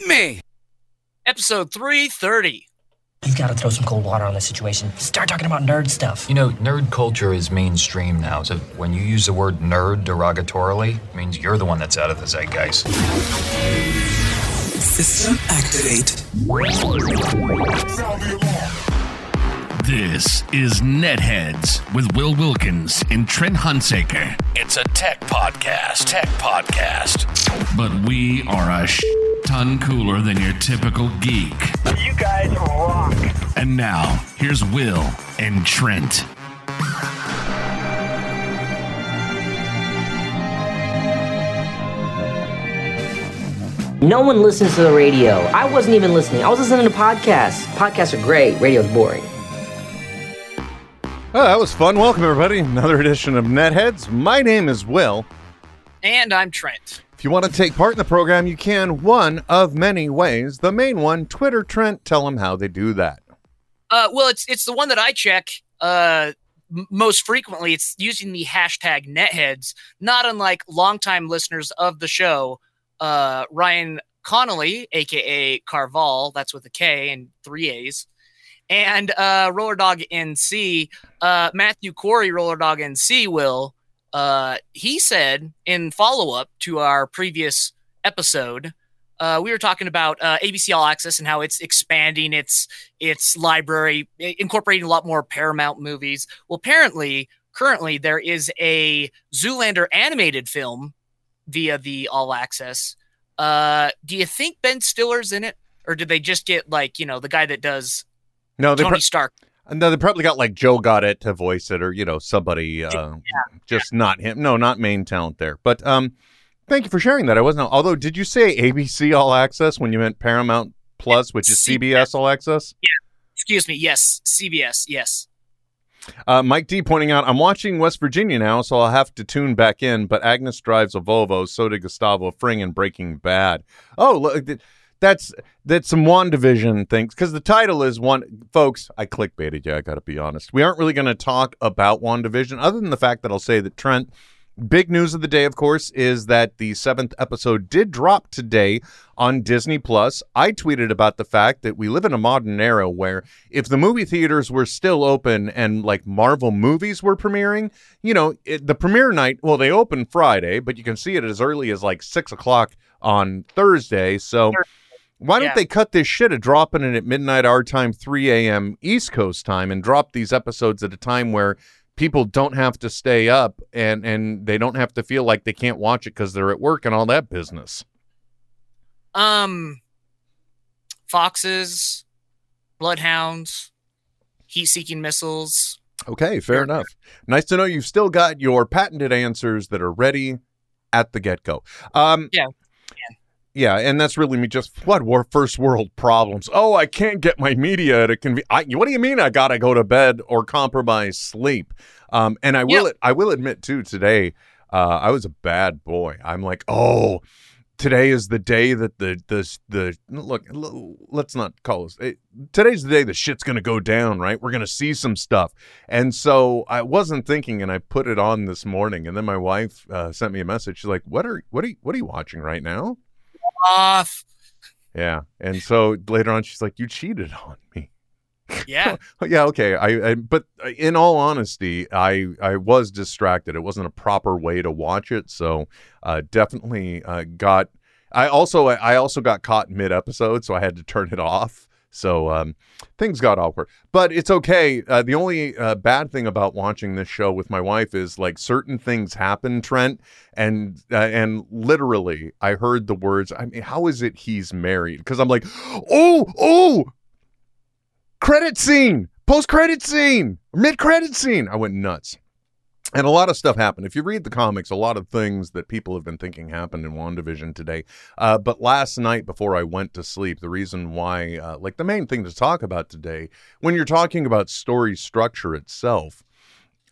kidding me? Episode 330. You've got to throw some cold water on this situation. Start talking about nerd stuff. You know, nerd culture is mainstream now, so when you use the word nerd derogatorily, it means you're the one that's out of the zeitgeist. System activate. This is Netheads with Will Wilkins and Trent Hunsaker. It's a tech podcast. Tech podcast. But we are a sh- ton cooler than your typical geek. You guys rock. And now, here's Will and Trent. No one listens to the radio. I wasn't even listening. I was listening to podcasts. Podcasts are great. Radio's boring. Oh, that was fun. Welcome, everybody. Another edition of Netheads. My name is Will. And I'm Trent. If you want to take part in the program, you can one of many ways. The main one, Twitter Trent. Tell them how they do that. Uh, well, it's it's the one that I check uh, m- most frequently. It's using the hashtag netheads, not unlike longtime listeners of the show, uh, Ryan Connolly, aka Carval, that's with a K and three A's, and uh, Roller Dog NC, uh, Matthew Corey, Roller Dog NC, will. Uh, he said in follow up to our previous episode, uh, we were talking about uh, ABC All Access and how it's expanding its its library, incorporating a lot more Paramount movies. Well, apparently, currently there is a Zoolander animated film via the All Access. Uh, do you think Ben Stiller's in it, or did they just get like you know the guy that does No, Tony pro- Stark? No, they probably got like Joe got it to voice it, or you know somebody, uh, just not him. No, not main talent there. But um, thank you for sharing that. I wasn't. Although, did you say ABC All Access when you meant Paramount Plus, which is CBS All Access? Yeah. Excuse me. Yes, CBS. Yes. Uh, Mike D pointing out, I'm watching West Virginia now, so I'll have to tune back in. But Agnes drives a Volvo, so did Gustavo Fring in Breaking Bad. Oh, look, th- that's that's some WandaVision things because the title is one. Folks, I clickbaited you. I got to be honest. We aren't really going to talk about WandaVision, other than the fact that I'll say that Trent. Big news of the day, of course, is that the seventh episode did drop today on Disney Plus. I tweeted about the fact that we live in a modern era where if the movie theaters were still open and like Marvel movies were premiering, you know, it, the premiere night, well, they open Friday, but you can see it as early as like six o'clock on Thursday. So why don't Yeah. they cut this shit of dropping it at midnight our time, 3 a.m. East Coast time, and drop these episodes at a time where people don't have to stay up and and they don't have to feel like they can't watch it because they're at work and all that business. Um, foxes, bloodhounds, heat-seeking missiles. Okay, fair enough. Nice to know you've still got your patented answers that are ready at the get go. Um, Yeah. Yeah, and that's really me. Just what were first world problems? Oh, I can't get my media to conve- I, What do you mean? I gotta go to bed or compromise sleep? Um, and I will. I will admit too. Today, uh, I was a bad boy. I'm like, oh, today is the day that the the the look. l- Let's not call this. It, today's the day the shit's gonna go down. Right? We're gonna see some stuff. And so I wasn't thinking, and I put it on this morning. And then my wife uh, sent me a message. She's like, "What are what are you, what are you watching right now?" Off. Yeah. And so later on, she's like, "You cheated on me." Yeah. yeah. Okay. I, I. But in all honesty, I I was distracted. It wasn't a proper way to watch it. So uh, definitely uh, got. I also I also got caught mid episode, so I had to turn it off. So um, things got awkward, but it's okay. Uh, the only uh, bad thing about watching this show with my wife is like certain things happen, Trent, and uh, and literally, I heard the words. I mean, how is it he's married? Because I'm like, oh, oh, credit scene, post credit scene, mid credit scene. I went nuts. And a lot of stuff happened. If you read the comics, a lot of things that people have been thinking happened in WandaVision today. Uh, but last night, before I went to sleep, the reason why, uh, like the main thing to talk about today, when you're talking about story structure itself,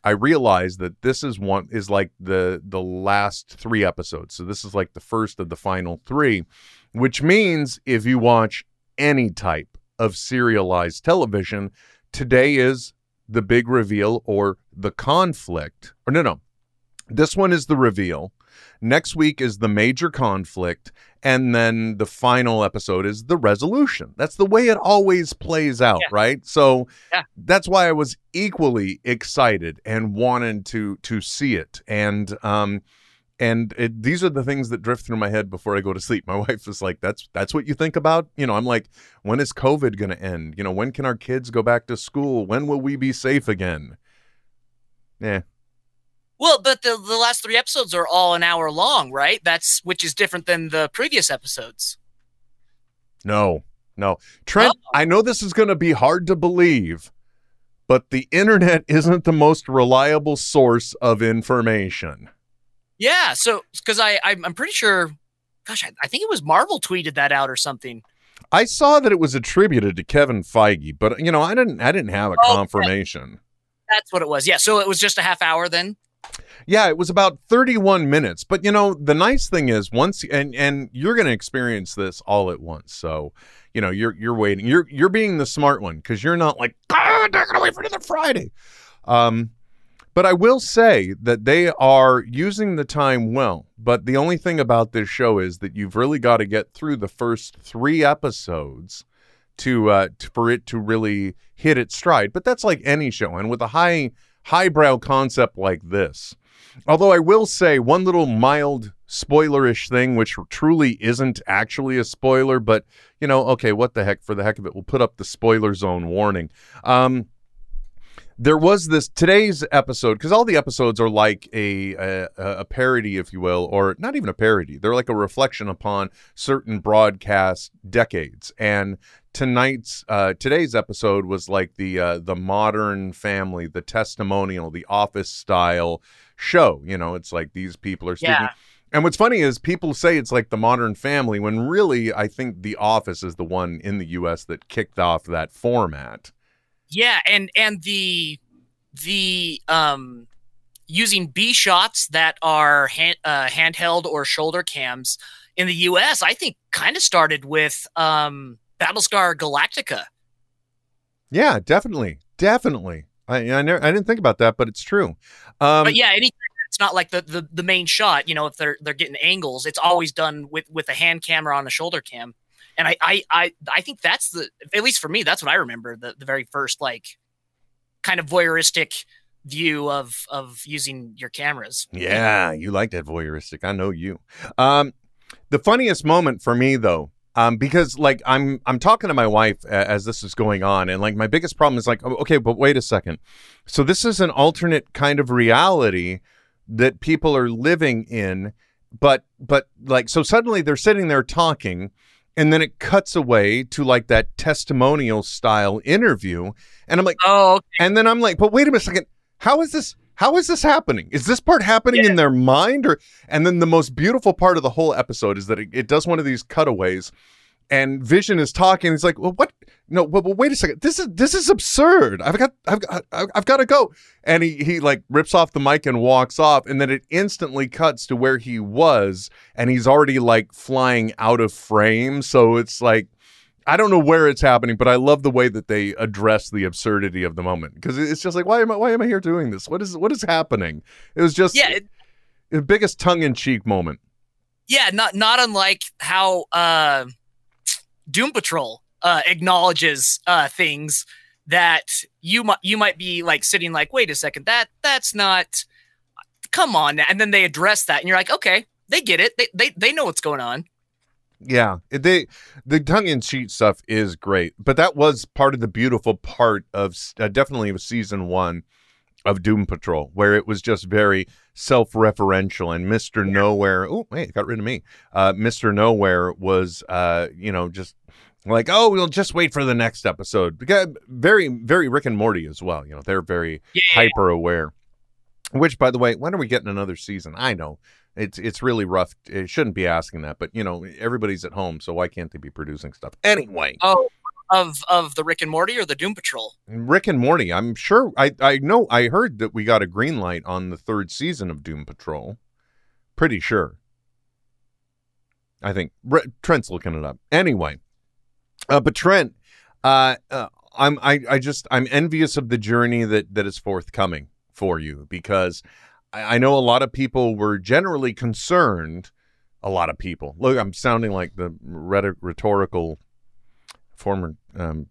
I realized that this is one is like the the last three episodes. So this is like the first of the final three, which means if you watch any type of serialized television, today is the big reveal or the conflict. Or no, no. This one is the reveal. Next week is the major conflict, and then the final episode is the resolution. That's the way it always plays out, Yeah. right? So Yeah. that's why I was equally excited and wanted to to see it. And um and it, these are the things that drift through my head before I go to sleep. My wife is like, "That's that's what you think about." You know, I'm like, "When is COVID going to end? You know, when can our kids go back to school? When will we be safe again?" Yeah, Well, but the the last three episodes are all an hour long, right? That's which is different than the previous episodes. no, no, Trent. Oh. I know this is going to be hard to believe, but the internet isn't the most reliable source of information. Yeah, so because I I'm, pretty sure, gosh, I, I think it was Marvel tweeted that out or something. I saw that it was attributed to Kevin Feige, but you know, I didn't. I didn't have a Oh, confirmation. That's what it was. Yeah, so it was just a half hour then. Yeah, it was about 31 minutes. But you know, the nice thing is once and and you're going to experience this all at once. So, you know, you're you're waiting. You're you're being the smart one cuz you're not like, "God, they're going to wait for another Friday." Um but I will say that they are using the time well. But the only thing about this show is that you've really got to get through the first 3 episodes to uh t- for it to really hit its stride. But that's like any show and with a high highbrow concept like this. Although I will say one little mild spoilerish thing, which truly isn't actually a spoiler, but you know, okay, what the heck? For the heck of it, we'll put up the spoiler zone warning. Um, there was this today's episode because all the episodes are like a, a a parody, if you will, or not even a parody. They're like a reflection upon certain broadcast decades. And tonight's uh, today's episode was like the uh, the Modern Family, the testimonial, the Office style show. You know, it's like these people are speaking. Yeah. And what's funny is people say it's like the Modern Family when really I think The Office is the one in the U.S. that kicked off that format. Yeah, and and the the um using B shots that are hand, uh, handheld or shoulder cams in the U.S. I think kind of started with um Battlestar Galactica. Yeah, definitely, definitely. I I, never, I didn't think about that, but it's true. Um, but yeah, any it's not like the, the the main shot. You know, if they're they're getting angles, it's always done with with a hand camera on a shoulder cam. And I I I, I think that's the at least for me that's what I remember the the very first like kind of voyeuristic view of of using your cameras. Yeah, you like that voyeuristic. I know you. Um, the funniest moment for me though, um, because like I'm I'm talking to my wife as this is going on, and like my biggest problem is like, oh, okay, but wait a second. So this is an alternate kind of reality that people are living in, but but like so suddenly they're sitting there talking. And then it cuts away to like that testimonial style interview. And I'm like, Oh, okay. and then I'm like, but wait a minute, second. How is this? How is this happening? Is this part happening in their mind, or? And then the most beautiful part of the whole episode is that it, it does one of these cutaways, and Vision is talking. He's like, "Well, what? No, wait a second. This is this is absurd. I've got I've got I've, I've got to go." And he he like rips off the mic and walks off, and then it instantly cuts to where he was, and he's already like flying out of frame. So it's like I don't know where it's happening, but I love the way that they address the absurdity of the moment because it's just like, why am I? Why am I here doing this? What is what is happening? It was just Yeah, it- the biggest tongue in cheek moment. yeah, not not unlike how uh, Doom Patrol uh, acknowledges uh, things that you might you might be like sitting like, wait a second, that that's not. Come on, and then they address that, and you're like, okay, they get it. They they they know what's going on. Yeah, they the tongue in cheek stuff is great, but that was part of the beautiful part of uh, definitely of season one of Doom Patrol, where it was just very self-referential and Mister Nowhere. Oh, hey, it got rid of me. Uh, Mister Nowhere was, uh, you know, just like, oh, we'll just wait for the next episode. Very, very Rick and Morty as well. You know, they're very Yeah, hyper aware. Which, by the way, when are we getting another season? I know it's it's really rough. It shouldn't be asking that, but you know, everybody's at home, so why can't they be producing stuff anyway? Oh, of of the Rick and Morty or the Doom Patrol. Rick and Morty. I'm sure. I I know. I heard that we got a green light on the third season of Doom Patrol. Pretty sure. I think Re- Trent's looking it up. Anyway, uh, but Trent, uh, uh, I'm I I just I'm envious of the journey that that is forthcoming for you because I, I know a lot of people were generally concerned. A lot of people. Look, I'm sounding like the rhetor- rhetorical former um,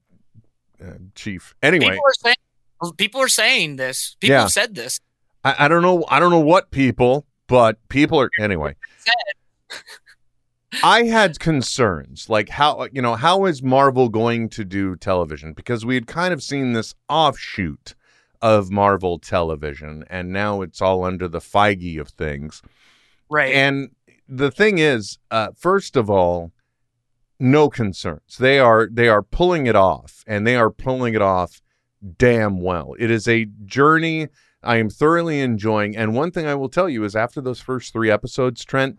uh, chief. Anyway, People are saying people are saying this. People Yeah. have said this. I, I don't know. I don't know what people, but people are anyway. I had concerns, like how you know how is Marvel going to do television because we had kind of seen this offshoot of Marvel television, and now it's all under the Feige of things. Right. And the thing is, uh, first of all, no concerns. They are they are pulling it off, and they are pulling it off damn well. It is a journey I am thoroughly enjoying. And one thing I will tell you is, after those first three episodes, Trent,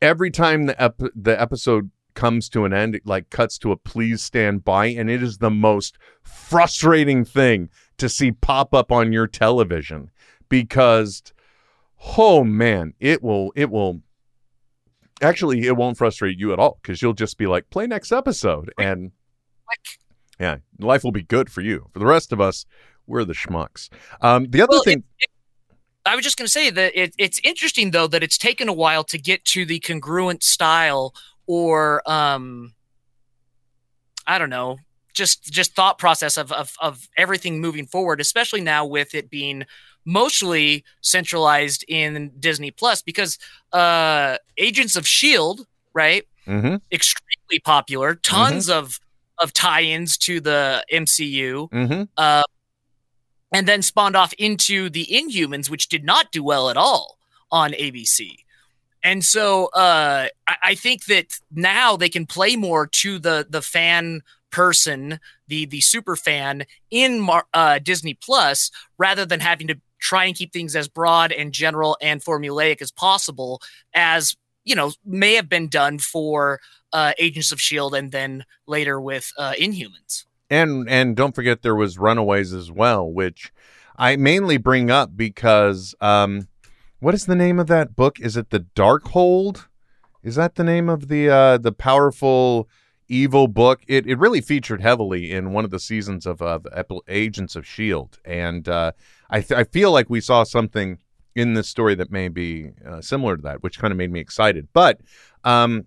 every time the ep- the episode comes to an end, it like cuts to a please stand by, and it is the most frustrating thing to see pop up on your television because oh man it will it will actually it won't frustrate you at all because you'll just be like play next episode and yeah life will be good for you. For the rest of us we're the schmucks. Um the other Well, thing I was just going to say that it, it's interesting though that it's taken a while to get to the congruent style or um I don't know, just just thought process of of of everything moving forward, especially now with it being mostly centralized in Disney Plus because uh Agents of Shield, right? Mhm, Extremely popular, tons of of tie-ins to the MCU mhm. uh, and then spawned off into the Inhumans, which did not do well at all on ABC. And so uh, I, I think that now they can play more to the the fan person, the the super fan in Mar- uh, Disney Plus, rather than having to try and keep things as broad and general and formulaic as possible, as you know may have been done for uh, Agents of Shield and then later with uh, Inhumans. and and don't forget there was runaways as well which i mainly bring up because um what is the name of that book? Is it the Darkhold is that the name of the uh the powerful evil book? It, it really featured heavily in one of the seasons of, of agents of shield and uh i th- i feel like we saw something in this story that may be uh, similar to that which kind of made me excited. But um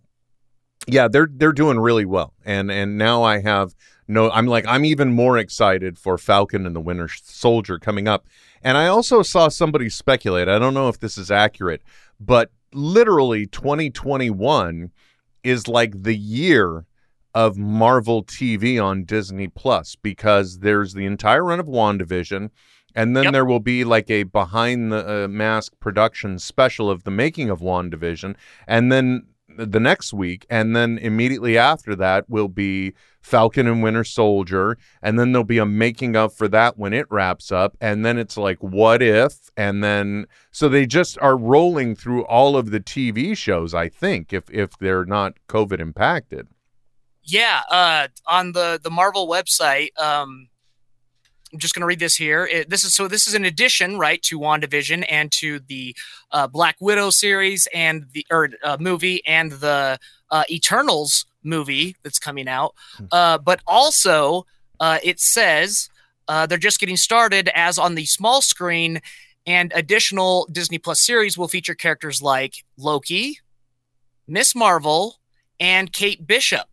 yeah they're they're doing really well. And and now i have no i'm like i'm even more excited for falcon and the winter soldier coming up. And i also saw somebody speculate i don't know if this is accurate but literally 2021 is like the year of marvel tv on disney plus because there's the entire run of wandavision and then Yep. there will be like a behind the uh, mask production special of the making of wandavision and then the next week and then immediately after that will be Falcon and Winter Soldier and then there'll be a making of for that when it wraps up and then it's like what if and then so they just are rolling through all of the TV shows I think if if they're not covid impacted. Yeah, uh, on the the Marvel website, um, I'm just going to read this here. It, this is so. This is an addition, right, to WandaVision and to the uh, Black Widow series and the or uh, movie and the uh, Eternals movie that's coming out. Uh, but also, uh, it says uh, they're just getting started as on the small screen, and additional Disney Plus series will feature characters like Loki, Miss Marvel, and Kate Bishop.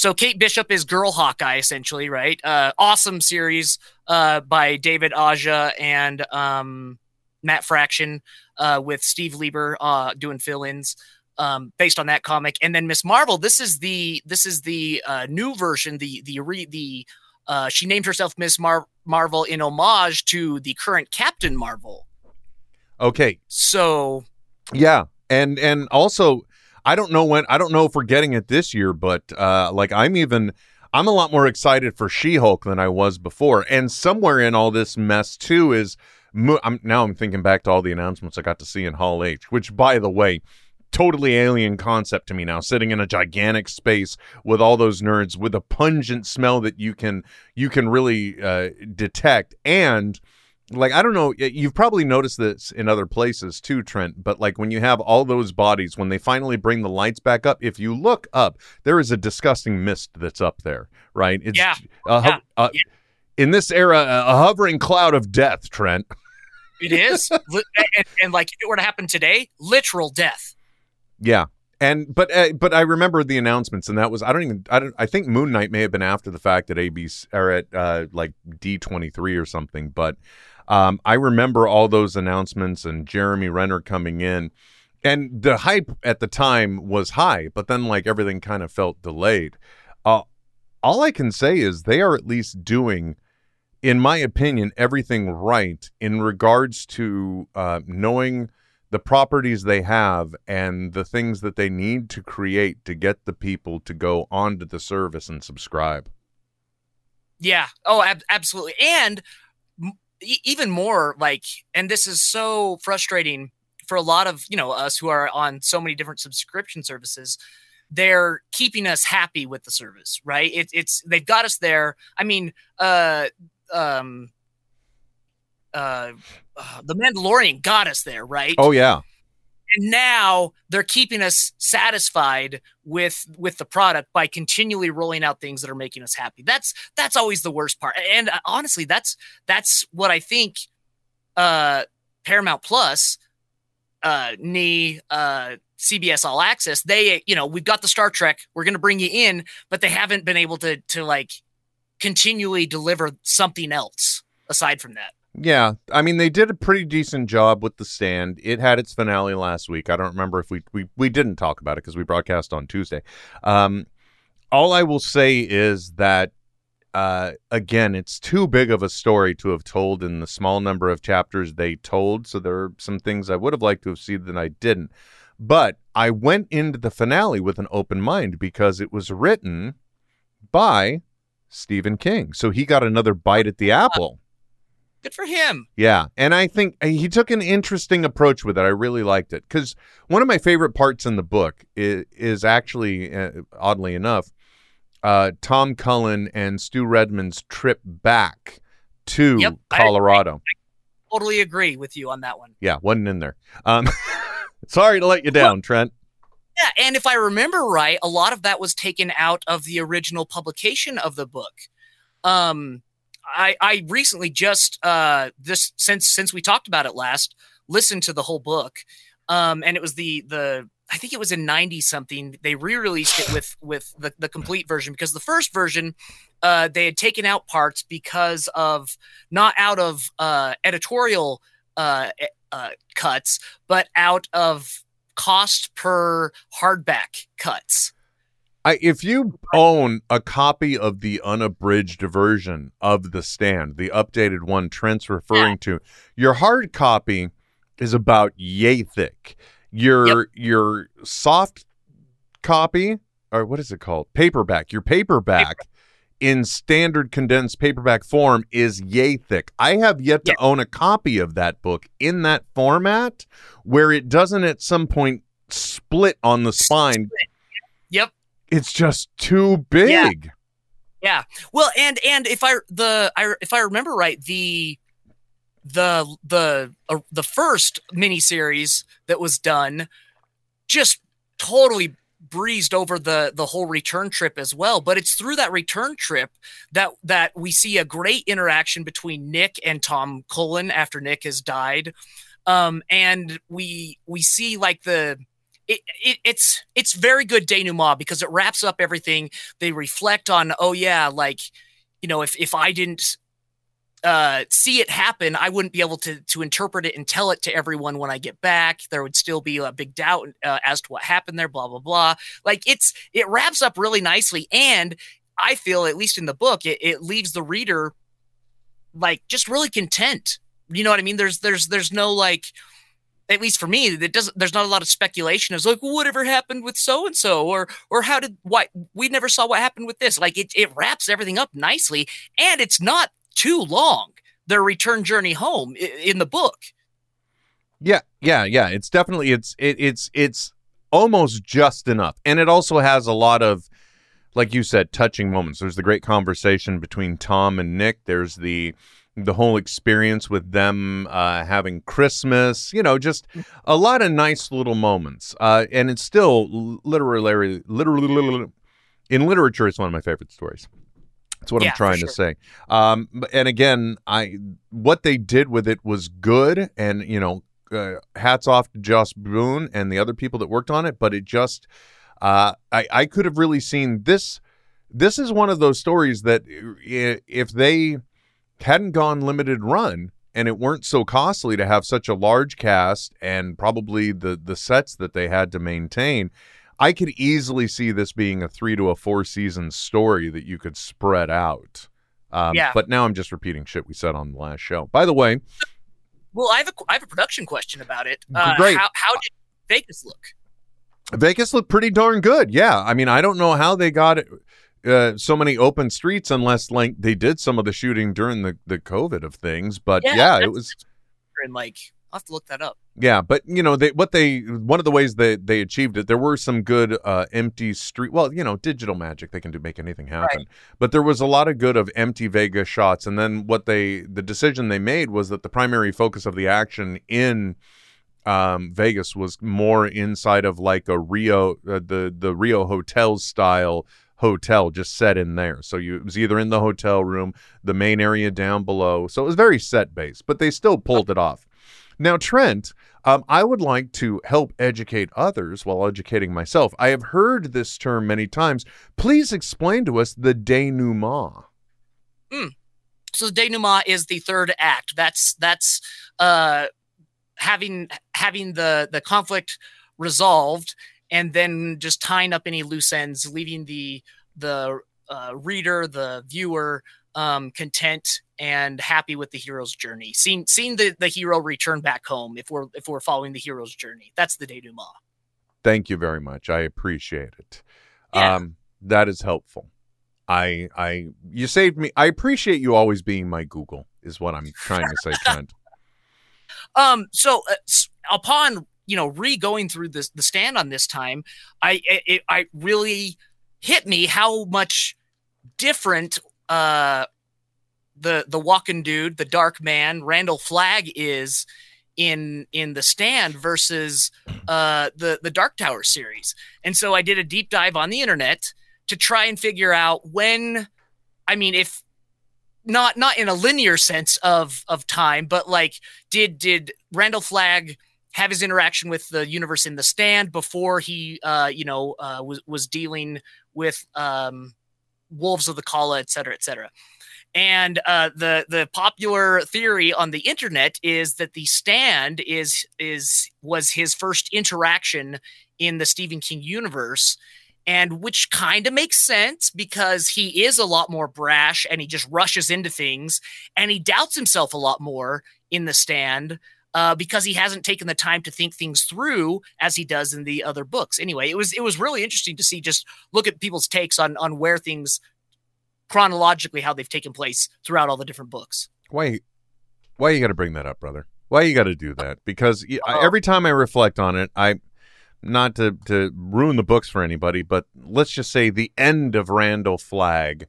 So Kate Bishop is Girl Hawkeye, essentially, right? Uh, awesome series uh, by David Aja and um, Matt Fraction uh, with Steve Lieber uh, doing fill-ins um, based on that comic. And then Miss Marvel, this is the this is the uh, new version. The the re, the uh, she named herself Miss Mar- Marvel in homage to the current Captain Marvel. Okay, So Yeah, and and also I don't know when I don't know if we're getting it this year, but uh like I'm even I'm a lot more excited for She-Hulk than I was before. And somewhere in all this mess too is I'm now I'm thinking back to all the announcements I got to see in Hall H, which by the way, totally alien concept to me now sitting in a gigantic space with all those nerds with a pungent smell that you can you can really uh detect and like I don't know, you've probably noticed this in other places too, Trent. But like when you have all those bodies, when they finally bring the lights back up, if you look up, there is a disgusting mist that's up there, right? It's Yeah. Yeah. uh, in this era, a a hovering cloud of death, Trent. It is, and, and like if it were to happen today, literal death. Yeah. And but uh, but I remember the announcements, and that was I don't even I don't I think Moon Knight may have been after the fact at ABC or at uh, like D twenty three or something. But um, I remember all those announcements and Jeremy Renner coming in, and the hype at the time was high, but then like everything kind of felt delayed. Uh, all I can say is they are at least doing, in my opinion, everything right in regards to uh, knowing the properties they have and the things that they need to create to get the people to go onto the service and subscribe. Yeah. Oh, ab- absolutely. And even more like, and this is so frustrating for a lot of you know us who are on so many different subscription services. They're keeping us happy with the service, right? It, it's they've got us there. I mean, uh, um, uh, uh, the Mandalorian got us there, right? Oh yeah. And now they're keeping us satisfied with with the product by continually rolling out things that are making us happy. That's that's always the worst part. And uh, honestly that's that's what i think uh paramount plus uh knee uh cbs all access they you know we've got the star trek we're going to bring you in but they haven't been able to to like continually deliver something else aside from that Yeah, I mean they did a pretty decent job with the stand. It had its finale last week. I don't remember if we we, we didn't talk about it because we broadcast on Tuesday. Um, all I will say is that uh, again, it's too big of a story to have told in the small number of chapters they told. So there are some things I would have liked to have seen that I didn't. But I went into the finale with an open mind because it was written by Stephen King. So he got another bite at the apple. Good for him Yeah, and I think uh, he took an interesting approach with it. I really liked it because one of my favorite parts in the book is, is actually, uh, oddly enough, uh, Tom Cullen and Stu Redman's trip back to Yep, I- Colorado. totally agree with you on that one yeah, wasn't in there. Um, sorry to let you down, Trent. Yeah, and if I remember right, a lot of that was taken out of the original publication of the book. Um, I I recently just uh this since since we talked about it last, listened to the whole book, um, and it was the the I think it was in ninety something they re-released it with with the the complete version because the first version. Uh, they had taken out parts because of not out of uh, editorial uh, uh, cuts, but out of cost per hardback cuts. I, if you own a copy of the unabridged version of the stand, the updated one Trent's referring to, your hard copy is about yay thick. Your your soft copy, or what is it called? Paperback. Your paperback in standard condensed paperback form is yay thick. I have yet to own a copy of that book in that format where it doesn't at some point split on the spine. Yep. It's just too big. Yeah. Well, and and if I the I if I remember right, the the the uh, the first miniseries that was done just totally breezed over the the whole return trip as well but it's through that return trip that that we see a great interaction between Nick and Tom Cullen after Nick has died um and we we see like the it, it, it's it's very good denouement because it wraps up everything. They reflect on oh yeah like you know if if i didn't uh see it happen i wouldn't be able to to interpret it and tell it to everyone when i get back. There would still be a big doubt uh, as to what happened there blah blah blah. Like it's it wraps up really nicely. And i feel at least in the book it, it leaves the reader like just really content. You know what i mean? There's there's there's no like at least for me, it doesn't. There's not a lot of speculation. It's like, whatever happened with so and so, or or how did why we never saw what happened with this. Like it, it wraps everything up nicely, and it's not too long. Their return journey home in the book. Yeah, yeah, yeah. It's definitely it's it, it's it's almost just enough, and it also has a lot of, like you said, touching moments. There's the great conversation between Tom and Nick. There's the the whole experience with them uh, having Christmas. You know, just a lot of nice little moments. Uh, and it's still literally, literally, in literature, it's one of my favorite stories. That's what Yeah, I'm trying sure. to say. Um, and again, I what they did with it was good, and you know, uh, hats off to Josh Boone and the other people that worked on it. But it just, uh, I I could have really seen this. This is one of those stories that if they hadn't gone limited run and it weren't so costly to have such a large cast and probably the the sets that they had to maintain i could easily see this being a three to a four season story that you could spread out um, Yeah. but now i'm just repeating shit we said on the last show by the way Well, I have a I have a production question about it. Uh, Great. How, how did Vegas look? Vegas looked pretty darn good. Yeah. I mean, I don't know how they got it, uh, so many open streets unless like they did some of the shooting during the, the COVID of things. But yeah, Yeah, it was And like, I'll have to look that up. yeah, but you know, they what they one of the ways that they achieved it, there were some good uh empty street well, you know, digital magic, they can do make anything happen. But there was a lot of good of empty Vegas shots and then what they the decision they made was that the primary focus of the action in um Vegas was more inside of like a Rio uh, the the Rio hotel style hotel just set in there. So you it was either in the hotel room, the main area down below. So it was very set based, but they still pulled it off. Now, Trent, um, I would like to help educate others while educating myself. I have heard this term many times. Please explain to us the denouement. So the denouement is the third act. That's that's uh, having having the the conflict resolved, and then just tying up any loose ends, leaving the the uh, reader, the viewer, um, content and happy with the hero's journey. Seeing seeing the, the hero return back home. If we're if we're following the hero's journey, that's the denouement. Thank you very much. I appreciate it. Yeah. Um, that is helpful. I, I, you saved me. I appreciate you always being my Google. Is what I'm trying to say, Trent. Um. So uh, upon you know re going through this the stand on this time, I it, I really hit me how much different uh the the walking dude, the dark man, Randall Flagg is in in the stand versus uh the the Dark Tower series. And so I did a deep dive on the internet to try and figure out when I mean if not not in a linear sense of of time, but like did did Randall Flagg have his interaction with the universe in the stand before he uh you know uh was was dealing with um wolves of the Calla, et cetera, et cetera. And uh, the the popular theory on the internet is that the stand is is was his first interaction in the Stephen King universe, and which kind of makes sense because he is a lot more brash and he just rushes into things and he doubts himself a lot more in the stand uh, because he hasn't taken the time to think things through as he does in the other books. Anyway, it was it was really interesting to see just look at people's takes on on where things chronologically how they've taken place throughout all the different books. Why, why you got to bring that up, brother? Why you got to do that? Because I- Oh. every time I reflect on it, I, not to to ruin the books for anybody, but let's just say the end of Randall Flagg,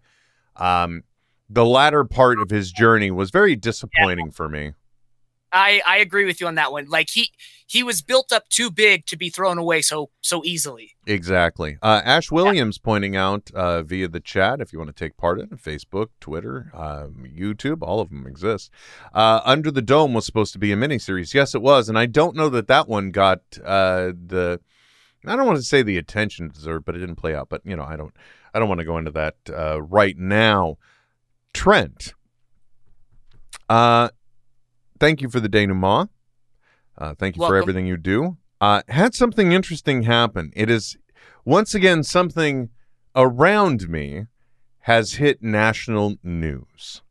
um, the latter part of his journey was very disappointing for me. I I agree with you on that one. Like he he was built up too big to be thrown away so so easily. Exactly. Uh, Ash Williams pointing out uh, via the chat, if you want to take part in Facebook, Twitter, um, YouTube, all of them exist. Uh, Under the Dome was supposed to be a miniseries. Yes, it was, and I don't know that that one got uh, the. I don't want to say the attention deserved, but it didn't play out. But you know, I don't. I don't want to go into that uh, right now. Trent. Uh, thank you for the denouement. Uh, thank you for everything you do. Uh, had something interesting happen. It is once again something around me has hit national news.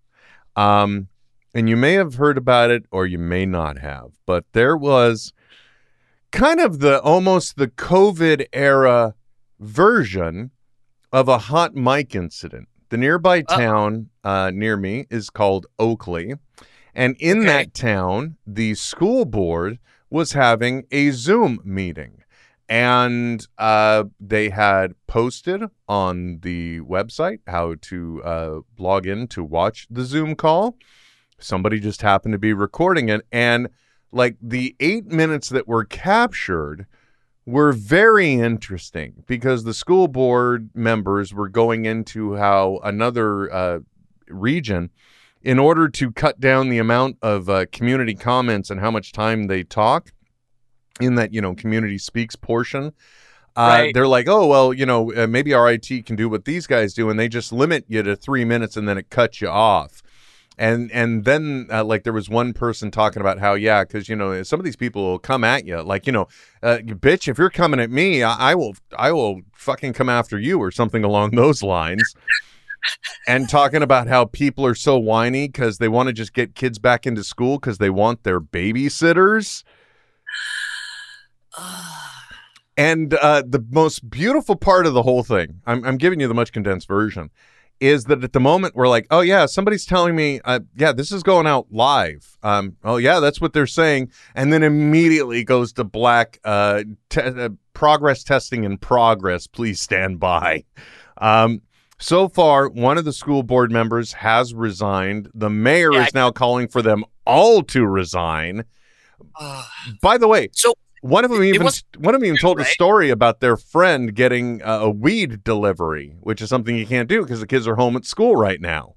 Um, and you may have heard about it or you may not have, but there was kind of the almost the COVID era version of a hot mic incident. The nearby town uh, near me is called Oakley. And in Okay. that town, the school board was having a Zoom meeting. And uh, they had posted on the website how to uh, log in to watch the Zoom call. Somebody just happened to be recording it. And like the eight minutes that were captured were very interesting because the school board members were going into how another uh, region, in order to cut down the amount of uh, community comments and how much time they talk in that, you know, community speaks portion. Uh, Right. They're like, oh, well, you know, uh, maybe our IT can do what these guys do, and they just limit you to three minutes and then it cuts you off and and then uh, like there was one person talking about how yeah because you know some of these people will come at you like you know uh, bitch if you're coming at me I, I will i will fucking come after you or something along those lines and talking about how people are so whiny because they want to just get kids back into school because they want their babysitters and uh, the most beautiful part of the whole thing, I'm, I'm giving you the much condensed version, is that at the moment we're like, oh yeah, somebody's telling me, uh, yeah, this is going out live. Um, oh yeah, that's what they're saying, and then immediately goes to black. Uh, te- uh, progress testing in progress. Please stand by. Um, so far, one of the school board members has resigned. The mayor Yeah, is now calling for them all to resign. Uh, By the way, so one of them even one of them even told a story about their friend getting uh, a weed delivery, which is something you can't do because the kids are home at school right now.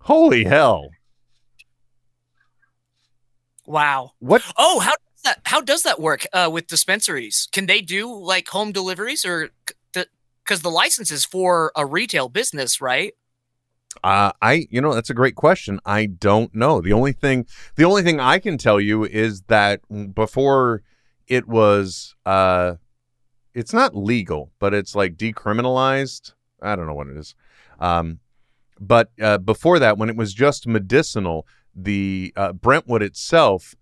Holy hell! wow. What? Oh, how does that how does that work uh, with dispensaries? Can they do like home deliveries or because the license is for a retail business, right? Uh, I you know that's a great question. I don't know. The only thing the only thing I can tell you is that before it was uh, it's not legal, but it's like decriminalized. I don't know what it is. Um, but uh, before that, when it was just medicinal, the uh, Brentwood itself,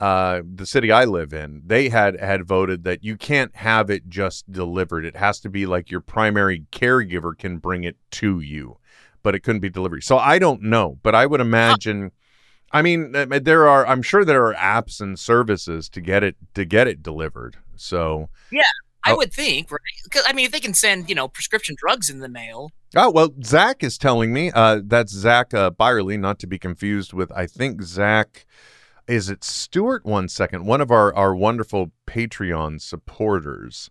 uh, the city I live in, they had had voted that you can't have it just delivered. It has to be like your primary caregiver can bring it to you, but it couldn't be delivery. So I don't know, but I would imagine. I mean, uh, there are. I'm sure there are apps and services to get it to get it delivered. So yeah, I Oh. would think, right? 'Cause, I mean, if they can send you know prescription drugs in the mail, Oh well, Zach is telling me. Uh, that's Zach uh, Byerly, not to be confused with. I think Zach. Is it Stewart? One second. One of our our wonderful Patreon supporters.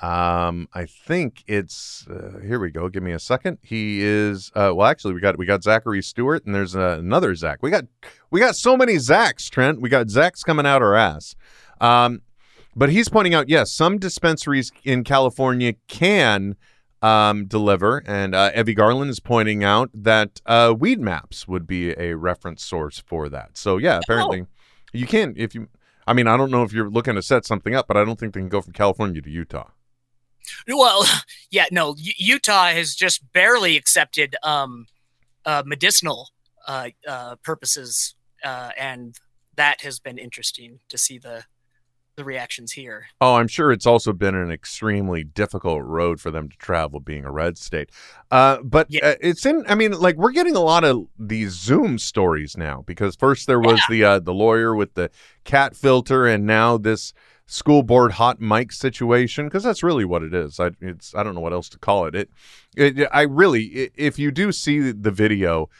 Um, I think it's uh, here we go. Give me a second. He is uh, well. Actually, we got we got Zachary Stewart, and there's uh, another Zach. We got we got so many Zachs, Trent. We got Zachs coming out our ass. Um, but he's pointing out, yes, some dispensaries in California can um, deliver, and uh, Evie Garland is pointing out that uh, Weedmaps would be a reference source for that. So yeah, apparently you can if you. I mean, I don't know if you're looking to set something up, but I don't think they can go from California to Utah. Well, yeah, no. Utah has just barely accepted um, uh, medicinal uh, uh, purposes, uh, and that has been interesting to see the the reactions here. Oh, I'm sure it's also been an extremely difficult road for them to travel, being a red state. Uh, but Yeah. uh, it's in. I mean, like we're getting a lot of these Zoom stories now because first there was the uh, the lawyer with the cat filter, and now this school board hot mic situation because that's really what it is. I it's I don't know what else to call it. It, it I really if you do see the video.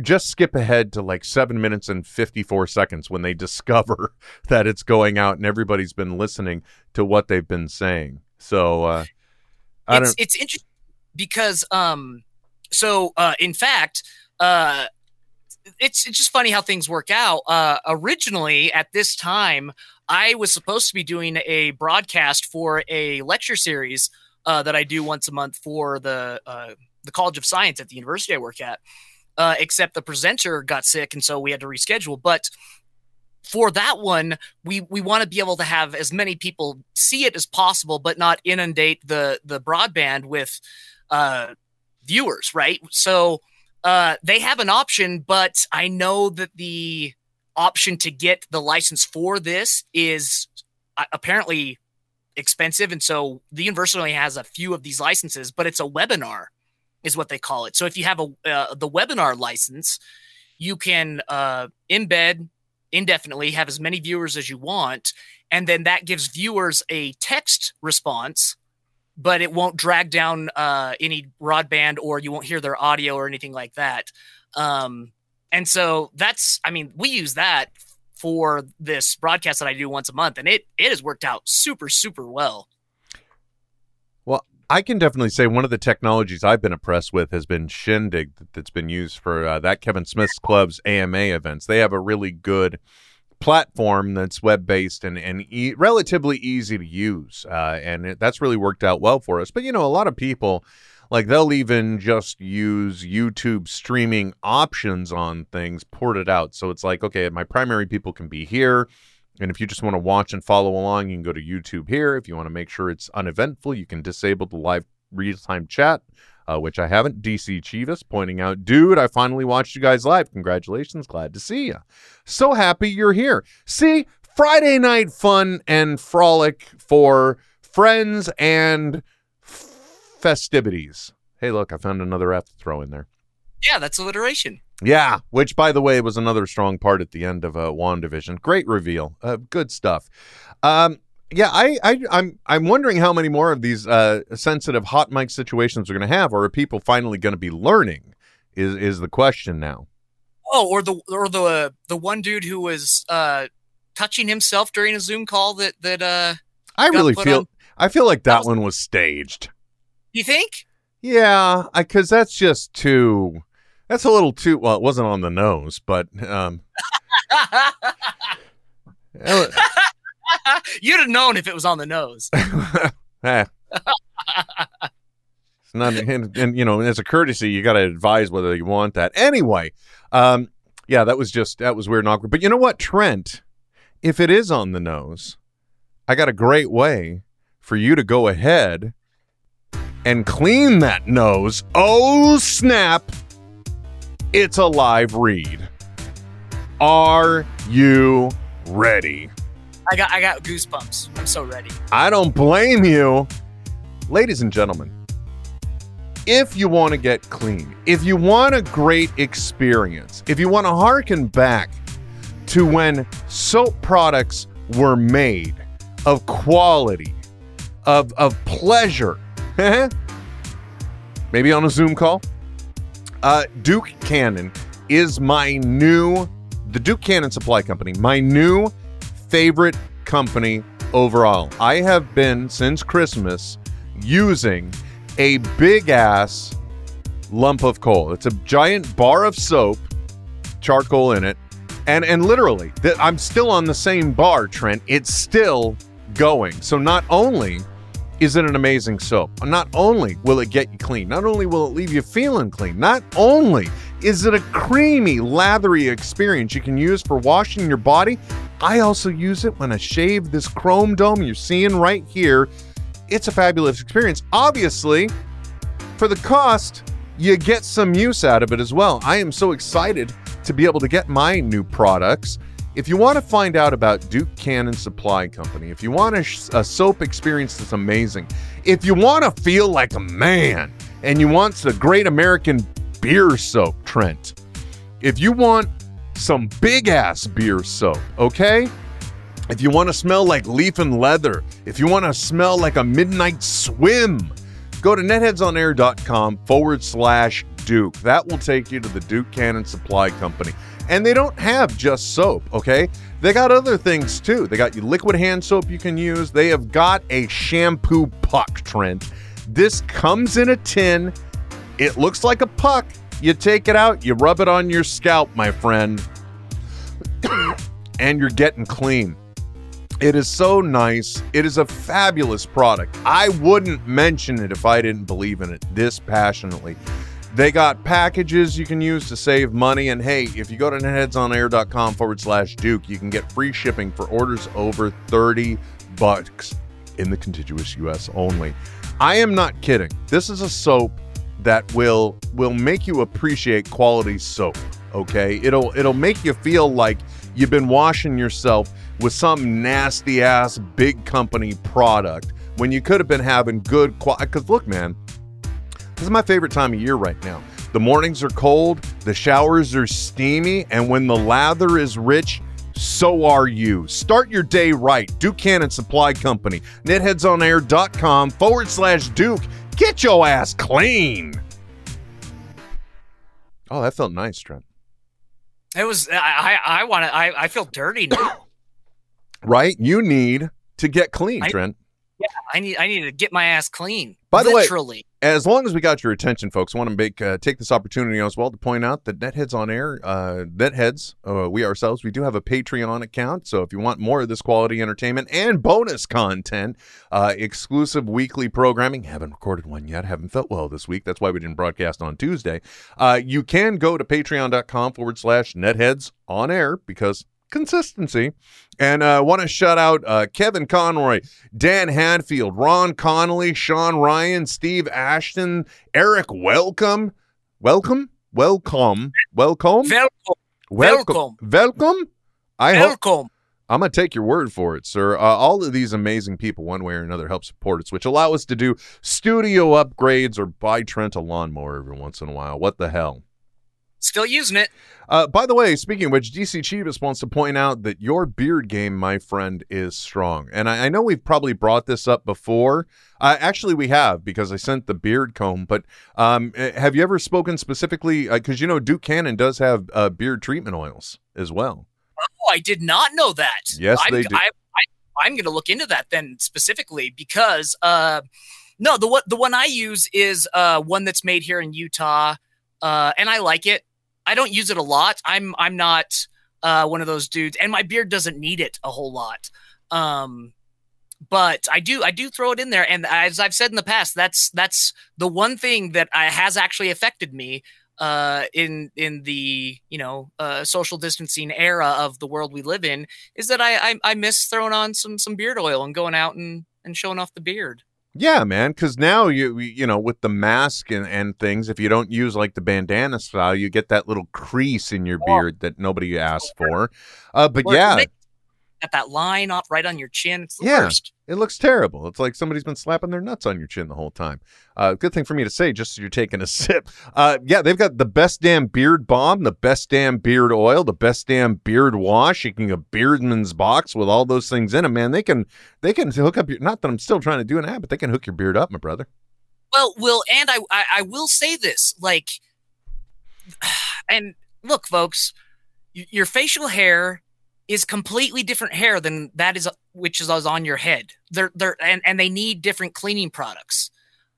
Just skip ahead to like seven minutes and 54 seconds when they discover that it's going out and everybody's been listening to what they've been saying. So uh, I it's don't. it's interesting because um so uh in fact uh it's it's just funny how things work out uh originally at this time i was supposed to be doing a broadcast for a lecture series uh that i do once a month for the uh the college of science at the university i work at uh except the presenter got sick and so we had to reschedule. But for that one we we want to be able to have as many people see it as possible but not inundate the the broadband with uh viewers right? So uh they have an option but i know that the option to get the license for this is uh, apparently expensive and so the university only has a few of these licenses but it's a webinar is what they call it so if you have a uh, the webinar license you can uh embed indefinitely, have as many viewers as you want, and then that gives viewers a text response, but it won't drag down uh, any broadband or you won't hear their audio or anything like that. Um, and so that's, I mean, we use that for this broadcast that I do once a month, and it it has worked out super super well. I can definitely say one of the technologies I've been impressed with has been Shindig that- that's been used for uh, that Kevin Smith's Club's AMA events. They have a really good platform that's web based and and e- relatively easy to use, uh, and it, that's really worked out well for us. But you know, a lot of people like they'll even just use YouTube streaming options on things ported out. So it's like, okay, my primary people can be here. And if you just want to watch and follow along, you can go to YouTube here. If you want to make sure it's uneventful, you can disable the live real time chat, uh, which I haven't. DC Chivas pointing out, dude, I finally watched you guys live. Congratulations. Glad to see you. So happy you're here. See, Friday night fun and frolic for friends and festivities. Hey, look, I found another F to throw in there. Yeah, that's alliteration. Yeah, which by the way was another strong part at the end of uh, WandaVision. Great reveal, uh, good stuff. Um, yeah, I, I, I'm, I'm wondering how many more of these uh, sensitive hot mic situations we're going to have, or are people finally going to be learning? Is is the question now? Oh, or the or the uh, the one dude who was uh, touching himself during a Zoom call that that uh, I really feel, on- I feel like that was- one was staged. you think? Yeah, because that's just too. That's a little too. Well, it wasn't on the nose, but um, You'd have known if it was on the nose. Eh. it's not, and, and you know, as a courtesy, you got to advise whether you want that. Anyway, um, yeah, that was just that was weird and awkward. But you know what, Trent? If it is on the nose, I got a great way for you to go ahead and clean that nose. Oh snap! It's a live read. Are you ready? I got I got goosebumps. I'm so ready. I don't blame you. Ladies and gentlemen, if you want to get clean, if you want a great experience, if you want to harken back to when soap products were made of quality, of, of pleasure, maybe on a Zoom call, uh, Duke Cannon is my new, the Duke Cannon Supply Company, my new favorite company overall. I have been since Christmas using a big ass lump of coal. It's a giant bar of soap, charcoal in it, and and literally that I'm still on the same bar, Trent. It's still going. So not only is it an amazing soap, not only will it get you clean, not only will it leave you feeling clean, not only is it a creamy, lathery experience you can use for washing your body, I also use it when I shave this chrome dome you're seeing right here. It's a fabulous experience. Obviously, for the cost, you get some use out of it as well. I am so excited to be able to get my new products. If you want to find out about Duke Cannon Supply Company, if you want a, a soap experience that's amazing, if you want to feel like a man and you want the great American beer soap, Trent, if you want some big ass beer soap, okay? If you want to smell like leaf and leather, if you want to smell like a midnight swim, go to netheadsonair.com forward slash Duke. That will take you to the Duke Cannon Supply Company. And they don't have just soap, okay? They got other things too. They got liquid hand soap you can use. They have got a shampoo puck, Trent. This comes in a tin. It looks like a puck. You take it out, you rub it on your scalp, my friend, and you're getting clean. It is so nice. It is a fabulous product. I wouldn't mention it if I didn't believe in it this passionately. They got packages you can use to save money. And hey, if you go to netheadsonair.com forward slash Duke, you can get free shipping for orders over 30 bucks in the contiguous US only. I am not kidding. This is a soap that will will make you appreciate quality soap. Okay, it'll it'll make you feel like you've been washing yourself with some nasty ass big company product when you could have been having good quality. Because look, man, this is my favorite time of year right now. The mornings are cold, the showers are steamy, and when the lather is rich, so are you. Start your day right. Duke Cannon Supply Company. Netheadsonair.com forward slash Duke. Get your ass clean. Oh, that felt nice, Trent. It was. I. I, I want to. I, I feel dirty now. Right? You need to get clean, I- Trent. I need. I need to get my ass clean. By the way- literally. As long as we got your attention, folks, I want to make uh, take this opportunity as well to point out that Netheads on Air, uh, Netheads, uh, we ourselves, we do have a Patreon account. So if you want more of this quality entertainment and bonus content, uh, exclusive weekly programming, haven't recorded one yet, haven't felt well this week. That's why we didn't broadcast on Tuesday. Uh, you can go to patreon.com forward slash Netheads on Air because consistency. And uh, want to shout out uh, Kevin Conroy, Dan Hadfield, Ron Connolly, Sean Ryan, Steve Ashton, Eric Welcome, welcome, welcome, welcome, Welcome. welcome, welcome. I hope Welcome. I'm gonna take your word for it, sir. Uh, all of these amazing people, one way or another, help support us, which allow us to do studio upgrades or buy Trent a lawnmower every once in a while. What the hell? Still using it. Uh, by the way, speaking of which, DC Chivas wants to point out that your beard game, my friend, is strong. And I, I know we've probably brought this up before. Uh, actually, we have because I sent the beard comb. But um, eh, have you ever spoken specifically? Because you know Duke Cannon does have uh, beard treatment oils as well. Oh, I did not know that. Yes, I'm, they do. I, I, I'm going to look into that then specifically because uh, no, the one the one I use is uh, one that's made here in Utah, uh, and I like it. I don't use it a lot. I'm I'm not uh, one of those dudes, and my beard doesn't need it a whole lot. Um, but I do I do throw it in there, and as I've said in the past, that's that's the one thing that I, has actually affected me uh, in in the you know uh, social distancing era of the world we live in is that I, I I miss throwing on some some beard oil and going out and and showing off the beard. Yeah, man. Because now you you know with the mask and, and things, if you don't use like the bandana style, you get that little crease in your beard that nobody asked for. Uh, but yeah, got that line off right on your chin. It's the Yeah. worst. It looks terrible. It's like somebody's been slapping their nuts on your chin the whole time. Uh, good thing for me to say, just so you're taking a sip. Uh, yeah, they've got the best damn beard balm, the best damn beard oil, the best damn beard wash. You can get a Beardman's box with all those things in it, man. They can they can hook up your. Not that I'm still trying to do an ad, but they can hook your beard up, my brother. Well, Will, and I, I, I will say this, like, and look, folks, your facial hair is completely different hair than that is which is on your head. They're they're and, and they need different cleaning products.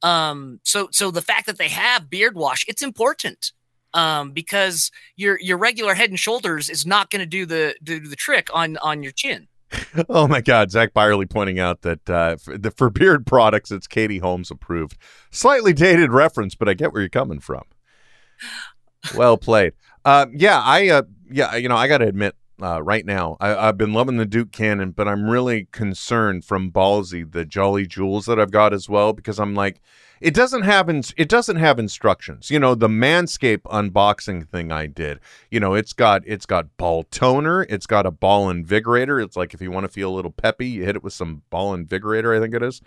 Um, so so the fact that they have beard wash, it's important. Um, because your your regular head and shoulders is not going to do the do the trick on on your chin. Oh my God, Zach Byerly pointing out that uh, for, the, for beard products, it's Katie Holmes approved. Slightly dated reference, but I get where you're coming from. Well played. Uh, yeah, I uh, yeah, you know, I got to admit, uh, right now, I, I've been loving the Duke Cannon, but I'm really concerned from Ballsy the Jolly Jewels that I've got as well because I'm like, it doesn't have it doesn't have instructions. You know, the Manscape unboxing thing I did. You know, it's got it's got ball toner, it's got a ball invigorator. It's like if you want to feel a little peppy, you hit it with some ball invigorator. I think it is.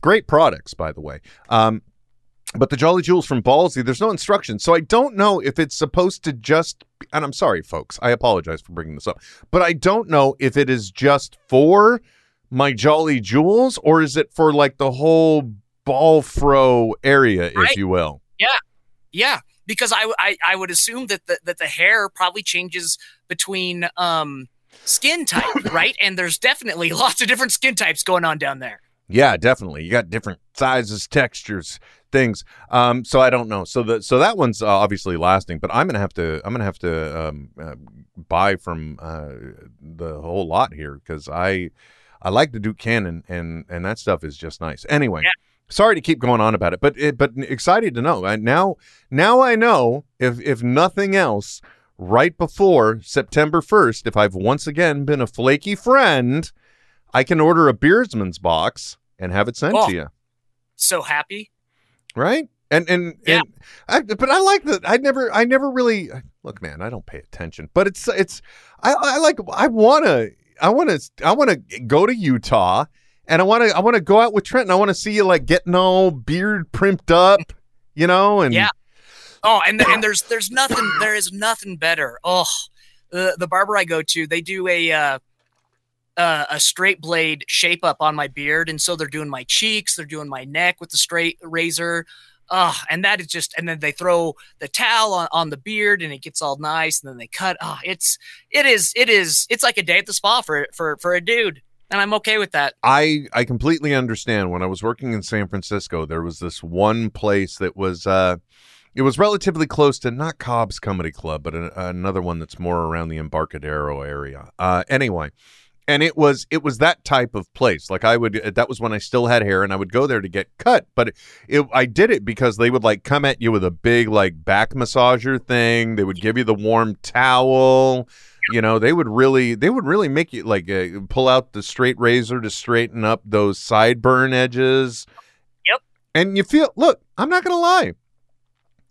Great products, by the way. Um, but the Jolly Jewels from Ballsy, there's no instructions. So I don't know if it's supposed to just, and I'm sorry, folks, I apologize for bringing this up, but I don't know if it is just for my Jolly Jewels or is it for like the whole ball fro area, if Right. you will. Yeah. Yeah, because I, I, I would assume that the, that the hair probably changes between um, skin type, right? And there's definitely lots of different skin types going on down there. Yeah, definitely. You got different sizes, textures, things. Um, so I don't know. So the so that one's uh, obviously lasting, but I'm gonna have to I'm gonna have to um, uh, buy from uh, the whole lot here because I I like the Duke Cannon and and that stuff is just nice. Anyway. Yeah. Sorry to keep going on about it, but it, but excited to know. I, now now I know if if nothing else, right before September first, if I've once again been a flaky friend, I can order a beardsman's box and have it sent Oh. to you, So happy. Right? And and Yeah. and I, but I like that. I never I never really look, man. I don't pay attention, but it's it's I I like I want to I want to I want to go to Utah and I want to I want to go out with Trent and I want to see you like getting all beard primped up, you know, and Yeah. Oh, and and there's there's nothing there is nothing better. Oh, the the barber I go to, they do a uh, uh, a straight blade shape up on my beard, and so they're doing my cheeks, they're doing my neck with the straight razor. Oh, and that is just, and then they throw the towel on, on the beard and it gets all nice. And then they cut. Oh, it's, it is, it is, it's like a day at the spa for, for, for a dude. And I'm okay with that. I I completely understand. When I was working in San Francisco, there was this one place that was uh it was relatively close to not Cobb's Comedy Club, but another one that's more around the Embarcadero area. Uh anyway, and it was it was that type of place. Like I would that was when I still had hair and I would go there to get cut, but it, it I did it because they would like come at you with a big like back massager thing. They would give you the warm towel you know they would really they would really make you like uh, pull out the straight razor to straighten up those sideburn edges Yep. and you feel look i'm not gonna lie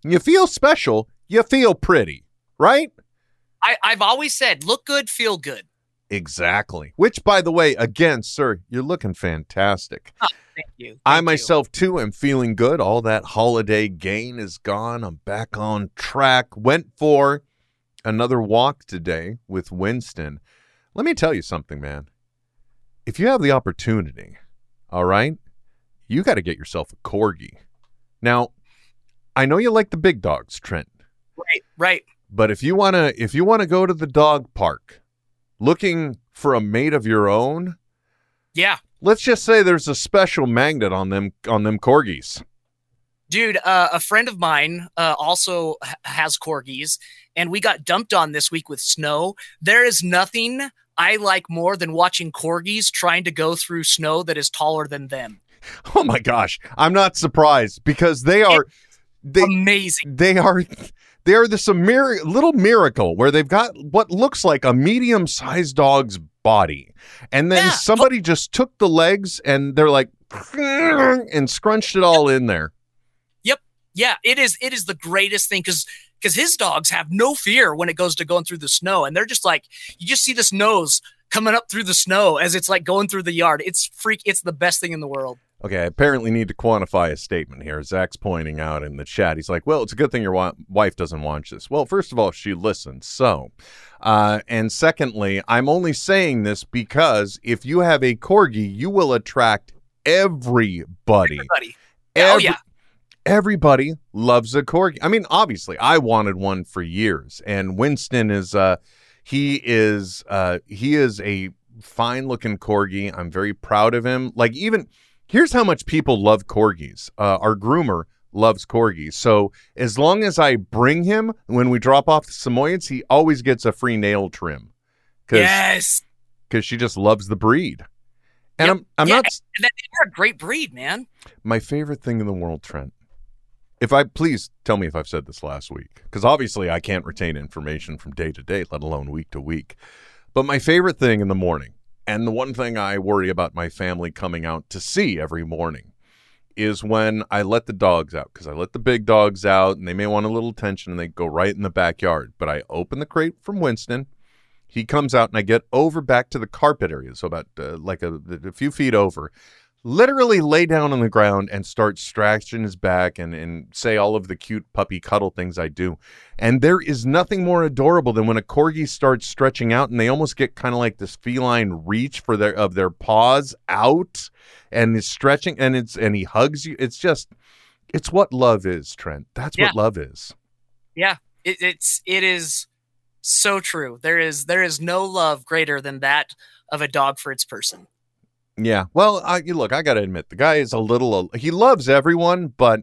you feel special you feel pretty right I, I've always said, look good, feel good. Exactly which by the way again sir you're looking fantastic oh, Thank you. I Thank you. myself too am feeling good. All that holiday gain is gone. I'm back on track. Went for another walk today with Winston. Let me tell you something, man. If you have the opportunity, all right, you got to get yourself a corgi. Now, I know you like the big dogs, Trent, Right, right. but if you want to if you want to go to the dog park looking for a mate of your own, Yeah. let's just say there's a special magnet on them on them corgis. Dude, uh, a friend of mine uh, also has corgis, and we got dumped on this week with snow. There is nothing I like more than watching corgis trying to go through snow that is taller than them. Oh my gosh, I'm not surprised because they are they Amazing. they are they are this mir- little miracle where they've got what looks like a medium-sized dog's body, and then Yeah. somebody just took the legs and they're like and scrunched it all in there. Yep. Yeah, it is. It is the greatest thing because because his dogs have no fear when it goes to going through the snow, and they're just like you just see this nose coming up through the snow as it's like going through the yard. It's freak. It's the best thing in the world. Okay, I apparently need to quantify a statement here. Zach's pointing out in the chat. He's like, "Well, it's a good thing your wa- wife doesn't watch this." Well, first of all, she listens. So, uh, and secondly, I'm only saying this because if you have a corgi, you will attract everybody. Everybody. Oh, yeah. Everybody loves a corgi. I mean, obviously, I wanted one for years, and Winston is uh he is uh he is a fine looking corgi. I'm very proud of him. Like even here's how much people love corgis. Uh, our groomer loves corgis. So as long as I bring him when we drop off the Samoyeds, he always gets a free nail trim because Yes. Because she just loves the breed. And Yep. I'm I'm Yeah, not And that- they're a great breed, man. my favorite thing in the world, Trent. If I please tell me if I've said this last week, because obviously I can't retain information from day to day, let alone week to week. But my favorite thing in the morning, and the one thing I worry about my family coming out to see every morning, is when I let the dogs out. Because I let the big dogs out, and they may want a little attention, and they go right in the backyard. But I open the crate from Winston. He comes out, and I get over back to the carpet area, so about uh, like a, a few feet over literally lay down on the ground and start scratching his back and, and say all of the cute puppy cuddle things I do. And there is nothing more adorable than when a corgi starts stretching out and they almost get kind of like this feline reach for their of their paws out and is stretching and it's and he hugs you. It's just it's what love is, Trent. That's Yeah. what love is. Yeah. It, it's it is so true. There is there is no love greater than that of a dog for its person. Yeah. Well, I, you look, I got to admit, the guy is a little, he loves everyone, but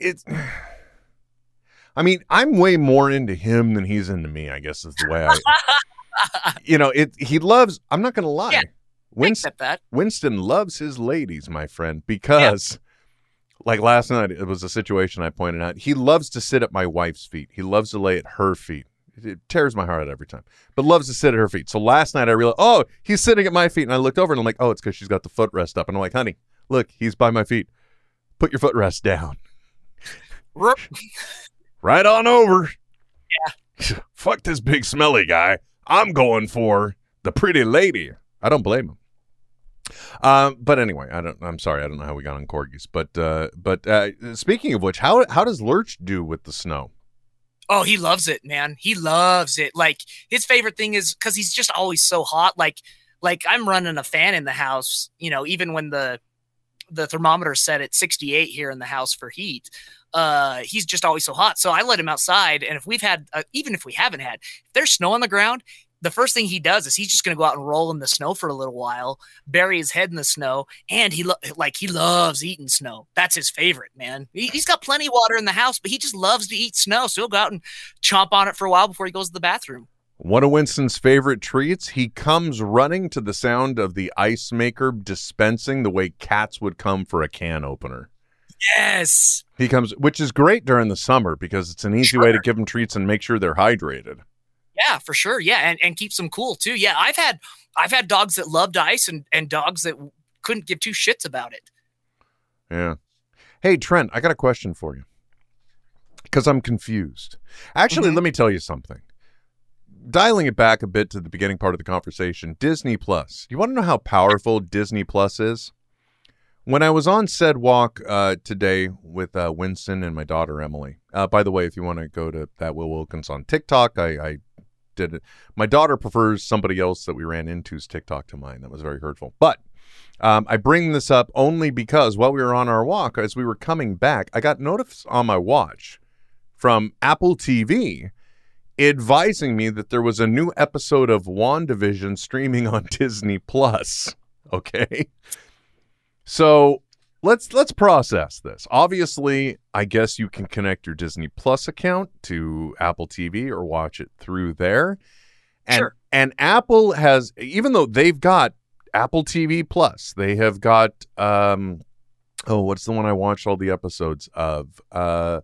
it's, I mean, I'm way more into him than he's into me, I guess is the way I, you know, it, he loves, I'm not going to lie. Yeah. Winston, that. Winston loves his ladies, my friend, because like last night, it was a situation I pointed out. He loves to sit at my wife's feet. He loves to lay at her feet. It tears my heart out every time, but loves to sit at her feet. So last night I realized, oh, he's sitting at my feet, and I looked over and I'm like, oh, it's because she's got the footrest up, and I'm like, honey, look, he's by my feet. Put your footrest down. Right on over. Yeah. Fuck this big smelly guy. I'm going for the pretty lady. I don't blame him. Um, but anyway, I don't. I'm sorry, I don't know how we got on corgis. But uh, but uh, speaking of which, how how does Lurch do with the snow? Oh, he loves it, man. He loves it. Like his favorite thing is because he's just always so hot. Like, like I'm running a fan in the house. You know, even when the the thermometer set at 68 here in the house for heat. Uh, he's just always so hot. So I let him outside, and if we've had, uh, even if we haven't had, if there's snow on the ground, the first thing he does is he's just going to go out and roll in the snow for a little while, bury his head in the snow, and he lo- like he loves eating snow. That's his favorite, man. He, has got plenty of water in the house, but he just loves to eat snow. So he'll go out and chomp on it for a while before he goes to the bathroom. One of Winston's favorite treats, he comes running to the sound of the ice maker dispensing the way cats would come for a can opener. Yes. He comes, which is great during the summer because it's an easy Sure. way to give them treats and make sure they're hydrated. Yeah, for sure. Yeah, and, and keeps them cool too. Yeah, I've had I've had dogs that loved ice and, and dogs that couldn't give two shits about it. Yeah. Hey, Trent, I got a question for you because I'm confused. Actually, Mhm. let me tell you something. Dialing it back a bit to the beginning part of the conversation, Disney Plus. You want to know how powerful Disney Plus is? When I was on said walk uh, today with uh, Winston and my daughter Emily. Uh, by the way, if you want to go to that Will Wilkins on TikTok, I, I did it. My daughter prefers somebody else that we ran into's TikTok to mine. That was very hurtful. But um, I bring this up only because while we were on our walk, as we were coming back, I got notice on my watch from Apple TV advising me that there was a new episode of WandaVision streaming on Disney Plus. Okay. So let's let's process this. Obviously, I guess you can connect your Disney Plus account to Apple TV or watch it through there. And Sure. and Apple has even though they've got Apple TV Plus, they have got um oh, what's the one I watched all the episodes of? Uh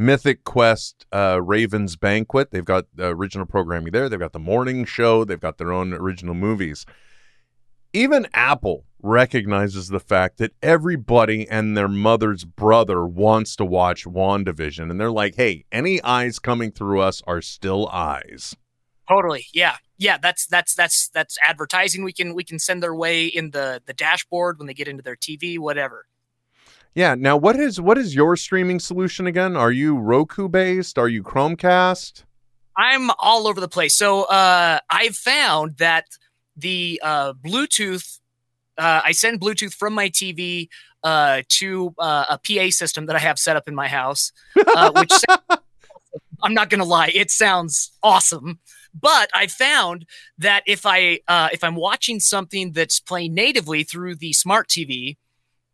Mythic Quest uh, Raven's Banquet. They've got the original programming there. They've got the morning show. They've got their own original movies. Even Apple recognizes the fact that everybody and their mother's brother wants to watch WandaVision. And they're like, hey, any eyes coming through us are still eyes. Totally. Yeah. Yeah, that's that's that's that's advertising we can we can send their way in the the dashboard when they get into their TV, whatever. Yeah. Now, what is what is your streaming solution again? Are you Roku based? Are you Chromecast? I'm all over the place. So uh, I've found that the uh, Bluetooth, uh, I send Bluetooth from my TV uh, to uh, a PA system that I have set up in my house, uh, which sounds- I'm not gonna lie, it sounds awesome. But I found that if I uh, if I'm watching something that's playing natively through the smart TV,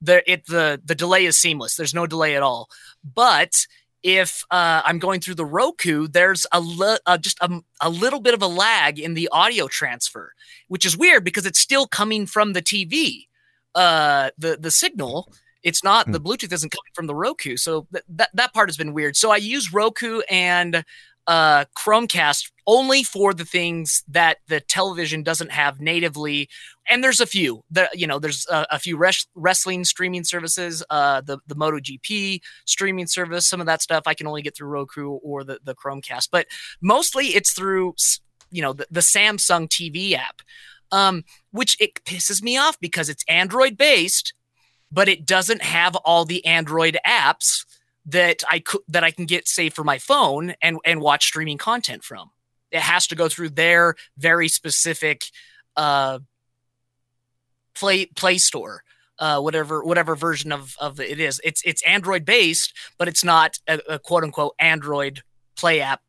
the it the the delay is seamless. There's no delay at all. But if uh, I'm going through the Roku, there's a li- uh, just a, a little bit of a lag in the audio transfer, which is weird because it's still coming from the TV. Uh, the the signal, it's not the Bluetooth isn't coming from the Roku, so th- that that part has been weird. So I use Roku and uh, Chromecast only for the things that the television doesn't have natively. And there's a few. There, you know, there's a, a few res- wrestling streaming services. Uh, the the MotoGP streaming service. Some of that stuff I can only get through Roku or the the Chromecast. But mostly it's through you know the, the Samsung TV app, um, which it pisses me off because it's Android based, but it doesn't have all the Android apps that I could that I can get say for my phone and and watch streaming content from. It has to go through their very specific uh, play play store. Uh, whatever whatever version of of it is, it's it's Android based, but it's not a, a quote unquote Android Play app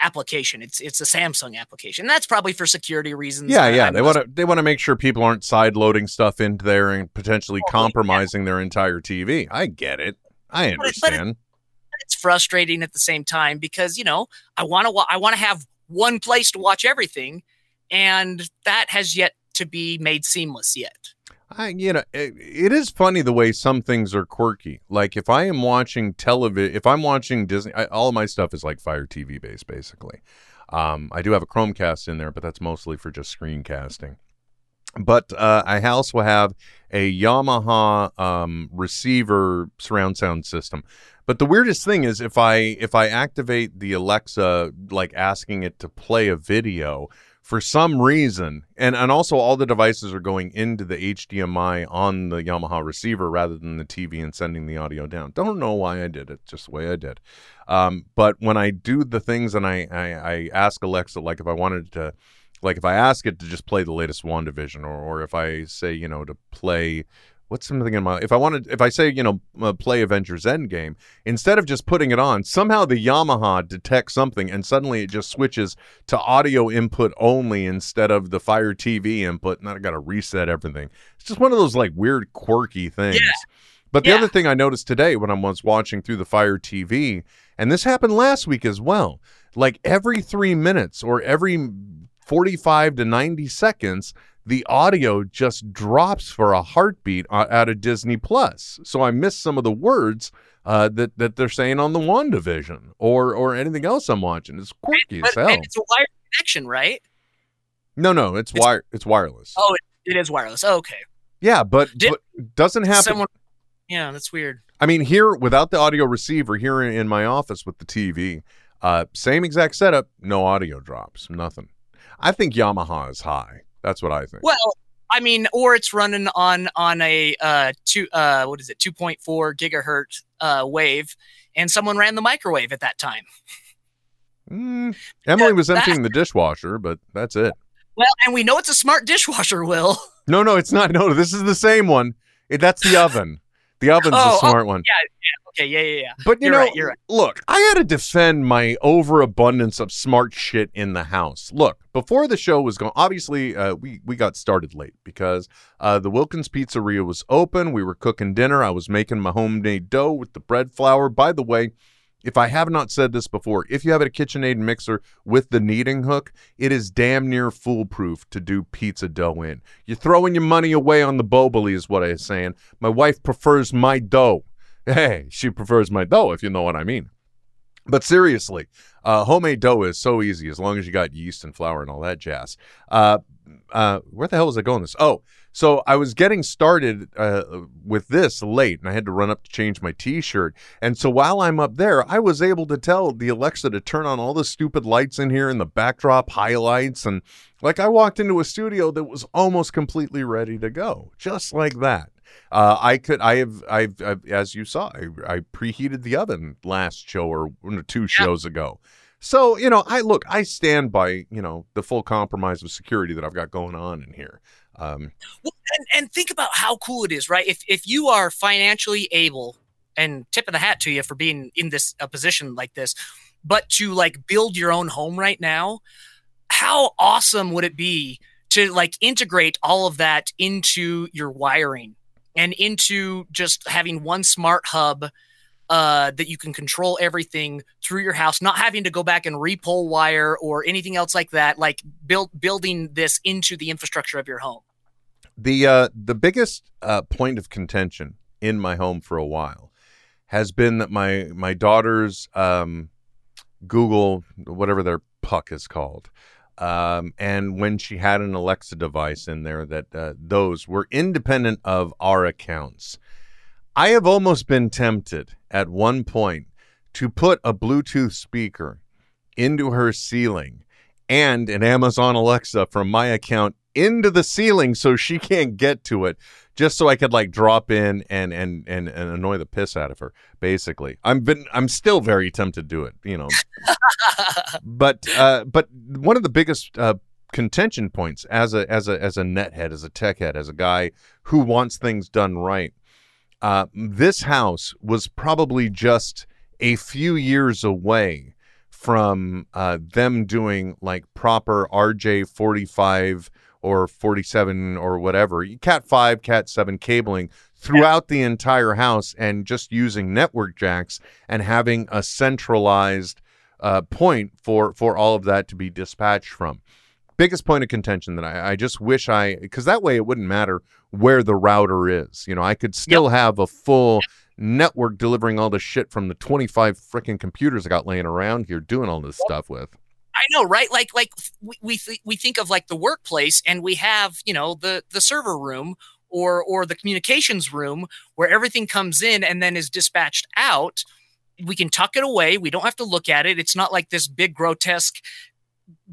application. It's it's a Samsung application. That's probably for security reasons. Yeah, yeah. I'm They want to they want to make sure people aren't side loading stuff into there and potentially Totally, yeah. compromising their entire TV. I get it. I But it- but understand. it's frustrating at the same time because you know I want to wa- I want to have one place to watch everything, and that has yet to be made seamless yet. I, you know, it, it is funny the way some things are quirky. Like if I am watching television, if I'm watching Disney, I, all of my stuff is like Fire TV based, basically. Um, I do have a Chromecast in there, but that's mostly for just screencasting. But uh, I also have a Yamaha um, receiver surround sound system. But the weirdest thing is if I if I activate the Alexa, like asking it to play a video, for some reason, and and also all the devices are going into the HDMI on the Yamaha receiver rather than the TV and sending the audio down. Don't know why I did it, just the way I did. Um, but when I do the things and I, I I ask Alexa, like if I wanted to, like if I ask it to just play the latest WandaVision, or or if I say you know to play what's something in my if I wanted if I say you know uh, play Avengers Endgame instead of just putting it on somehow the Yamaha detects something and suddenly it just switches to audio input only instead of the Fire TV input and then I got to reset everything. It's just one of those like weird quirky things. Yeah. But the Yeah. other thing I noticed today when I was watching through the Fire TV, and this happened last week as well, like every three minutes or every 45 to 90 seconds, the audio just drops for a heartbeat out of Disney Plus. So I missed some of the words uh, that that they're saying on the WandaVision or or anything else I'm watching. It's quirky as hell. and it's a wired connection, right? No, no, it's it's- wire. It's wireless. Oh, it is wireless. Okay. Yeah, but, Did- but doesn't happen. Someone. Yeah, that's weird. I mean, here without the audio receiver, here in, in my office with the TV, uh, same exact setup, no audio drops, nothing. I think Yamaha is high. That's what I think. Well, I mean, or it's running on on a uh two uh what is it two point four gigahertz uh wave, and someone ran the microwave at that time. Mm, Emily Yeah, was emptying the dishwasher, but that's it. Well, and we know it's a smart dishwasher, Will. No, no, it's not. No, this is the same one. It, that's the oven. The oven's Oh, the oh, smart one. Yeah, okay, yeah, yeah, yeah. But you You're know, right, you're right. look, I had to defend my overabundance of smart shit in the house. Look, before the show was going, obviously, uh, we we got started late because uh, the Wilkins Pizzeria was open. We were cooking dinner. I was making my homemade dough with the bread flour. By the way, if I have not said this before, if you have a KitchenAid mixer with the kneading hook, it is damn near foolproof to do pizza dough in. You're throwing your money away on the boboli, is what I am saying. My wife prefers my dough. Hey, she prefers my dough, if you know what I mean. But seriously, uh, homemade dough is so easy as long as you got yeast and flour and all that jazz. Uh, uh, where the hell was I going? This? Oh, so I was getting started uh, with this late, and I had to run up to change my T-shirt. And so while I'm up there, I was able to tell the Alexa to turn on all the stupid lights in here and the backdrop highlights, and like I walked into a studio that was almost completely ready to go, just like that. Uh, I could, I have, I've, I've, as you saw, I, I preheated the oven last show or one or two shows ago. So, you know, I look, I stand by, you know, the full compromise of security that I've got going on in here. Um, Well, and, and think about how cool it is, right? If if you are financially able, and tip of the hat to you for being in this a position like this, but to like build your own home right now, how awesome would it be to like integrate all of that into your wiring and into just having one smart hub uh, that you can control everything through your house, not having to go back and repull wire or anything else like that. Like build building this into the infrastructure of your home. the uh, the biggest uh, point of contention in my home for a while has been that my my daughter's um, Google whatever their puck is called, um, and when she had an Alexa device in there, that uh, those were independent of our accounts. I have almost been tempted at one point to put a Bluetooth speaker into her ceiling and an Amazon Alexa from my account into the ceiling so she can't get to it just so I could like drop in and and and, and annoy the piss out of her basically. I'm been I'm still very tempted to do it you know. But uh but one of the biggest uh contention points as a as a as a net head as a tech head as a guy who wants things done right uh this house was probably just a few years away from uh, them doing like proper RJ45 or 47 or whatever, Cat 5, Cat 7 cabling throughout the entire house and just using network jacks and having a centralized uh, point for, for all of that to be dispatched from. Biggest point of contention that I, I just wish I, because that way it wouldn't matter where the router is. You know, I could still have a full network delivering all the shit from the 25 freaking computers I got laying around here doing all this stuff with. I know, right? Like, like we we, th- we think of like the workplace, and we have you know the the server room or or the communications room where everything comes in and then is dispatched out. We can tuck it away. We don't have to look at it. It's not like this big grotesque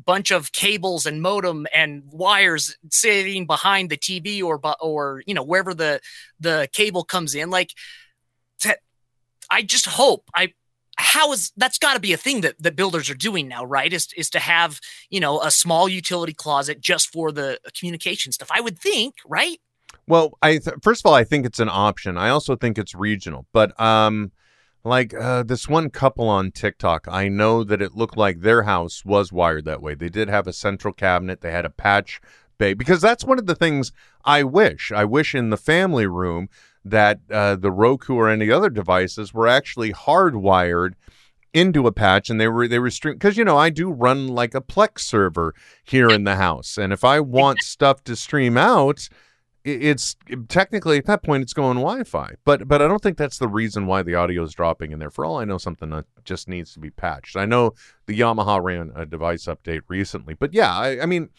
bunch of cables and modem and wires sitting behind the TV or or you know wherever the the cable comes in. Like, I just hope I how is that's got to be a thing that that builders are doing now, right? Is is to have you know a small utility closet just for the communication stuff. I would think, right? Well, I th- first of all, I think it's an option. I also think it's regional, but um, like uh, this one couple on TikTok, I know that it looked like their house was wired that way. They did have a central cabinet. They had a patch bay because that's one of the things I wish. I wish in the family room that uh, the Roku or any other devices were actually hardwired into a patch and they were they were stream because you know I do run like a Plex server here in the house. And if I want stuff to stream out it's technically at that point it's going Wi-Fi. But but I don't think that's the reason why the audio is dropping in there. For all I know something that just needs to be patched. I know the Yamaha ran a device update recently but yeah I, I mean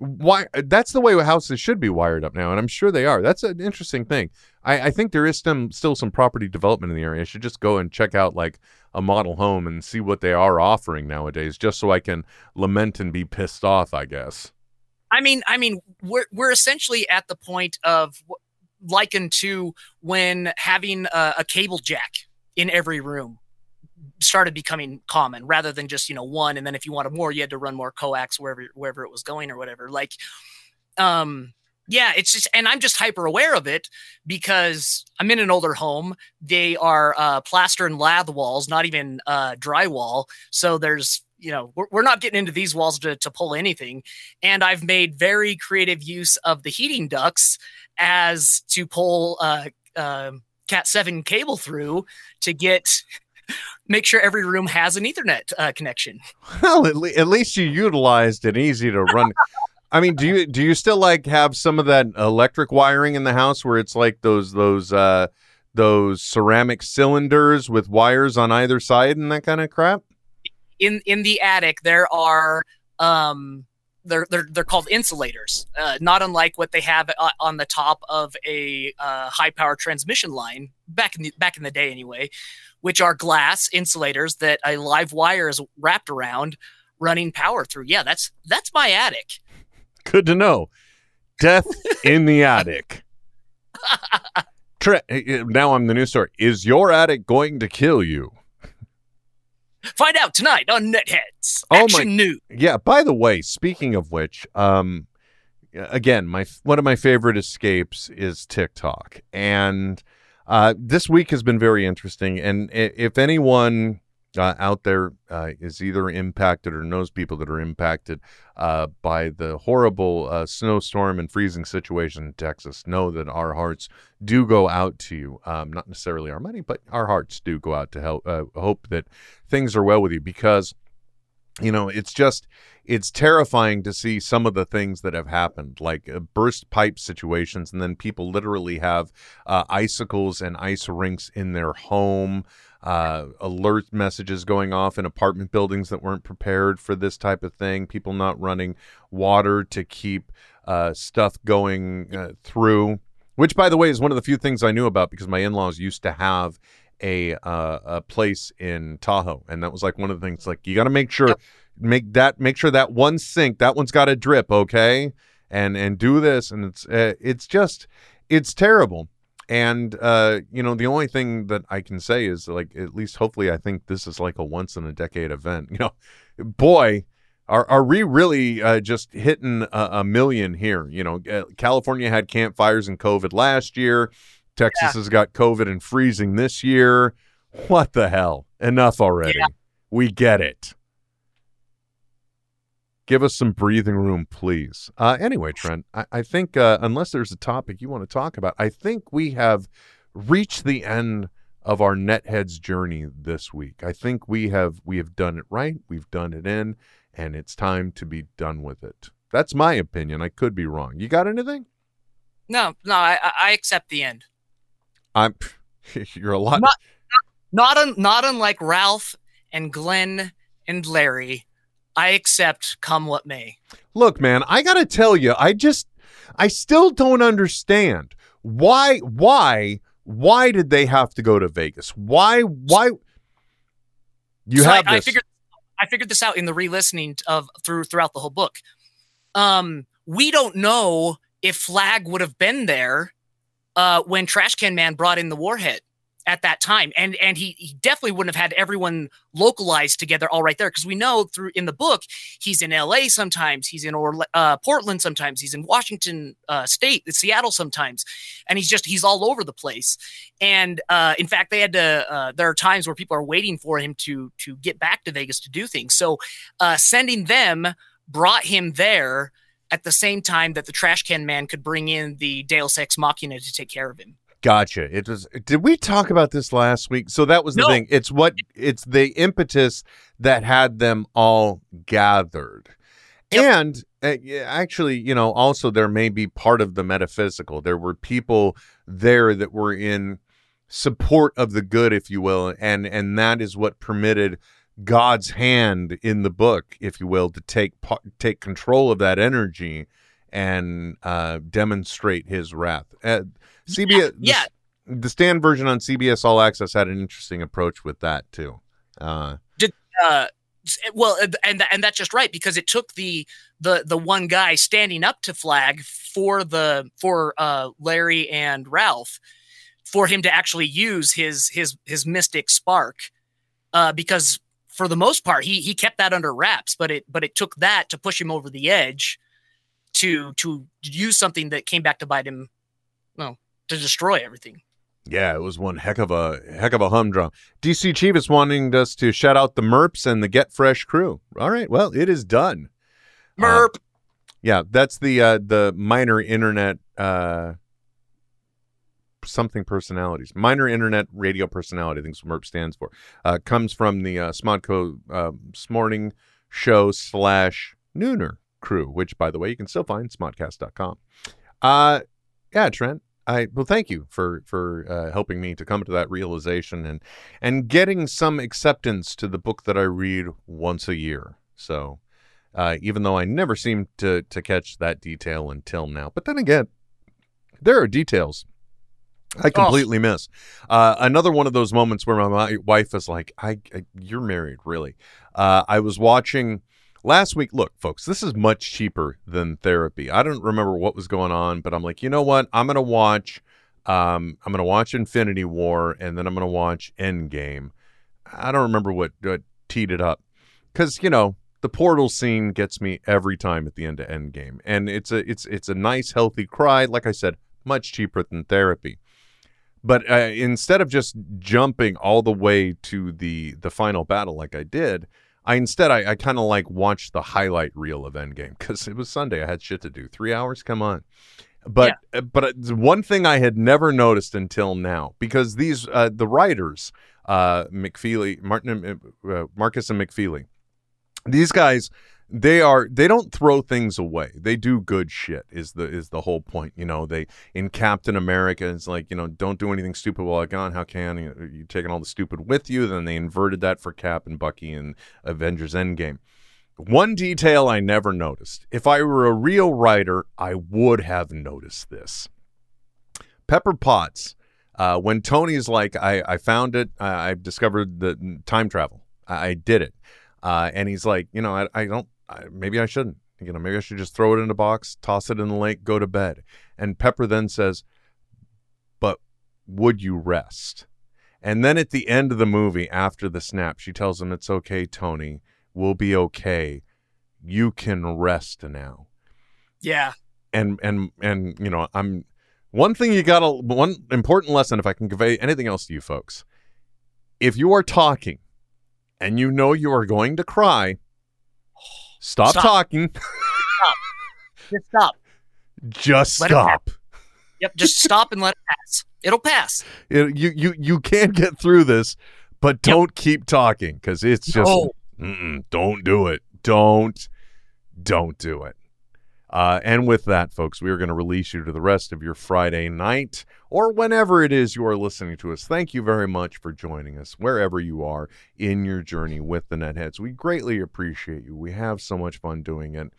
why that's the way houses should be wired up now and i'm sure they are. That's an interesting thing. I, I think there is some still some property development in the area. I should just go and check out like a model home and see what they are offering nowadays just so i can lament and be pissed off i guess. I mean i mean we're, we're essentially at the point of likened to when having a, a cable jack in every room started becoming common rather than just you know one and then if you wanted more you had to run more coax wherever wherever it was going or whatever. Like um yeah it's just and i'm just hyper aware of it because i'm in an older home. They are uh plaster and lath walls not even uh drywall. So there's you know we're, we're not getting into these walls to, to pull anything. And i've made very creative use of the heating ducts as to pull uh, uh cat 7 cable through to get make sure every room has an Ethernet uh, connection. Well, at, le- at least you utilized an easy to run. I mean, do you do you still like have some of that electric wiring in the house where it's like those those uh those ceramic cylinders with wires on either side and that kind of crap? In in the attic there are um they're they're they're called insulators, uh, not unlike what they have uh, on the top of a uh, high power transmission line back in the back in the day anyway, which are glass insulators that a live wire is wrapped around running power through. Yeah, that's that's my attic. Good to know. Death in the attic. Tre- now I'm the news story. Is your attic going to kill you? Find out tonight on Netheads. Oh Action my, News. Yeah. By the way, speaking of which, um, again, my one of my favorite escapes is TikTok, and uh, this week has been very interesting, and if anyone uh, out there uh, is either impacted or knows people that are impacted uh, by the horrible uh, snowstorm and freezing situation in Texas, know that our hearts do go out to you. Um, not necessarily our money, but our hearts do go out to help. Uh, hope that things are well with you because you know it's just it's terrifying to see some of the things that have happened like uh, burst pipe situations and then people literally have uh, icicles and ice rinks in their home uh, alert messages going off in apartment buildings that weren't prepared for this type of thing people not running water to keep uh, stuff going uh, through which by the way is one of the few things i knew about because my in-laws used to have a uh, a place in Tahoe, and that was like one of the things. Like you got to make sure make that make sure that one sink that one's got a drip, okay, and and do this, and it's uh, it's just it's terrible. And uh, you know, the only thing that I can say is like at least hopefully I think this is like a once in a decade event. You know, boy. Are, are we really uh, just hitting a, a million here? You know, uh, California had campfires and COVID last year. Texas yeah. has got COVID and freezing this year. What the hell? Enough already. Yeah. We get it. Give us some breathing room, please. Uh, anyway, Trent, I, I think uh, unless there's a topic you want to talk about, I think we have reached the end of our netheads journey this week. I think we have we have done it right. We've done it in, and it's time to be done with it. That's my opinion. I could be wrong. You got anything? No, no. I, I accept the end. I'm you're a lot not not, un, not unlike Ralph and Glen and Larry. I accept come what may. Look, man, I got to tell you, I just I still don't understand why why why did they have to go to Vegas? Why why you so have I, I figured I figured this out in the re-listening of through throughout the whole book. Um, we don't know if Flagg would have been there uh, when Trash Can Man brought in the warhead at that time. And and he, he definitely wouldn't have had everyone localized together all right there. Because we know through in the book he's in la sometimes he's in or uh, portland sometimes he's in washington uh, state seattle sometimes. And he's just he's all over the place. And uh, in fact they had to uh, there are times where people are waiting for him to to get back to vegas to do things. So uh, sending them brought him there at the same time that the trash can man could bring in the deus ex machina to take care of him Gotcha. It was. Did we talk about this last week? So that was the No. thing. It's what it's the impetus that had them all gathered, Yep. and uh, actually, you know, also there may be part of the metaphysical. There were people there that were in support of the good, if you will, and and that is what permitted God's hand in the book, if you will, to take take control of that energy and uh, demonstrate His wrath. Uh, CBS, yeah. the, the stand version on CBS All Access had an interesting approach with that too. Uh, uh well and- and and that's just right because it took the the the one guy standing up to Flagg for the for uh Larry and Ralph for him to actually use his his his mystic spark uh because for the most part he he kept that under wraps but it but it took that to push him over the edge to to use something that came back to bite him well to destroy everything yeah, it was one heck of a heck of a humdrum. DC Chief is wanting us to shout out the Merps and the Get Fresh crew. All right, well, it is done. Uh, merp Yeah, that's the uh, the minor internet uh, something personalities. Minor internet radio personality. I think is what MERP stands for. Uh, comes from the uh, Smodco uh, Smorning Show slash Nooner crew, which by the way you can still find smodcast.com. Uh, yeah, Trent. I well, thank you for for uh, helping me to come to that realization and and getting some acceptance to the book that I read once a year. So uh, even though I never seem to to catch that detail until now. But then again, there are details I completely miss. Uh, another one of those moments where my wife is like, I, I "You're married, really?" Uh, I was watching last week. Look, folks, this is much cheaper than therapy. I don't remember what was going on, but I'm like, you know what? I'm gonna watch. Um, I'm gonna watch Infinity War, and then I'm gonna watch Endgame. I don't remember what, what teed it up because you know the portal scene gets me every time at the end of Endgame, and it's a it's it's a nice healthy cry. Like I said, much cheaper than therapy. But uh, instead of just jumping all the way to the the final battle like I did, I instead I, I kind of like watched the highlight reel of Endgame because it was Sunday. I had shit to do. Three hours, come on. But uh, but uh, one thing I had never noticed until now because these uh, the writers uh, McFeely Martin uh, Markus and McFeely these guys they are they don't throw things away. They do good shit is the is the whole point you know? They in captain america it's like you know don't do anything stupid while i'm gone how can you? You taking all the stupid with you? Then they inverted that for cap and bucky in avengers endgame. One detail i never noticed. If i were a real writer i would have noticed this. Pepper potts uh, when tony's like i i found it. I, I discovered the time travel. I, I did it. Uh, and he's like, you know, I, I don't, I, maybe I shouldn't. You know, maybe I should just throw it in a box, toss it in the lake, go to bed. And Pepper then says, but would you rest? And then at the end of the movie, after the snap, she tells him, it's okay, Tony. We'll be okay. You can rest now. yeah And, and, and, you know, I'm, one thing you gotta, one important lesson, if I can convey anything else to you folks, if you are talking and you know you are going to cry, stop, Stop. talking. just stop Just Let stop. yep just stop and let it pass it'll pass It- you you you can get through this, but don't keep talking because it's just No. don't do it. Don't don't do it. Uh, and with that, folks, we are going to release you to the rest of your Friday night or whenever it is you are listening to us. Thank you very much for joining us wherever you are in your journey with the Netheads. We greatly appreciate you. We have so much fun doing it.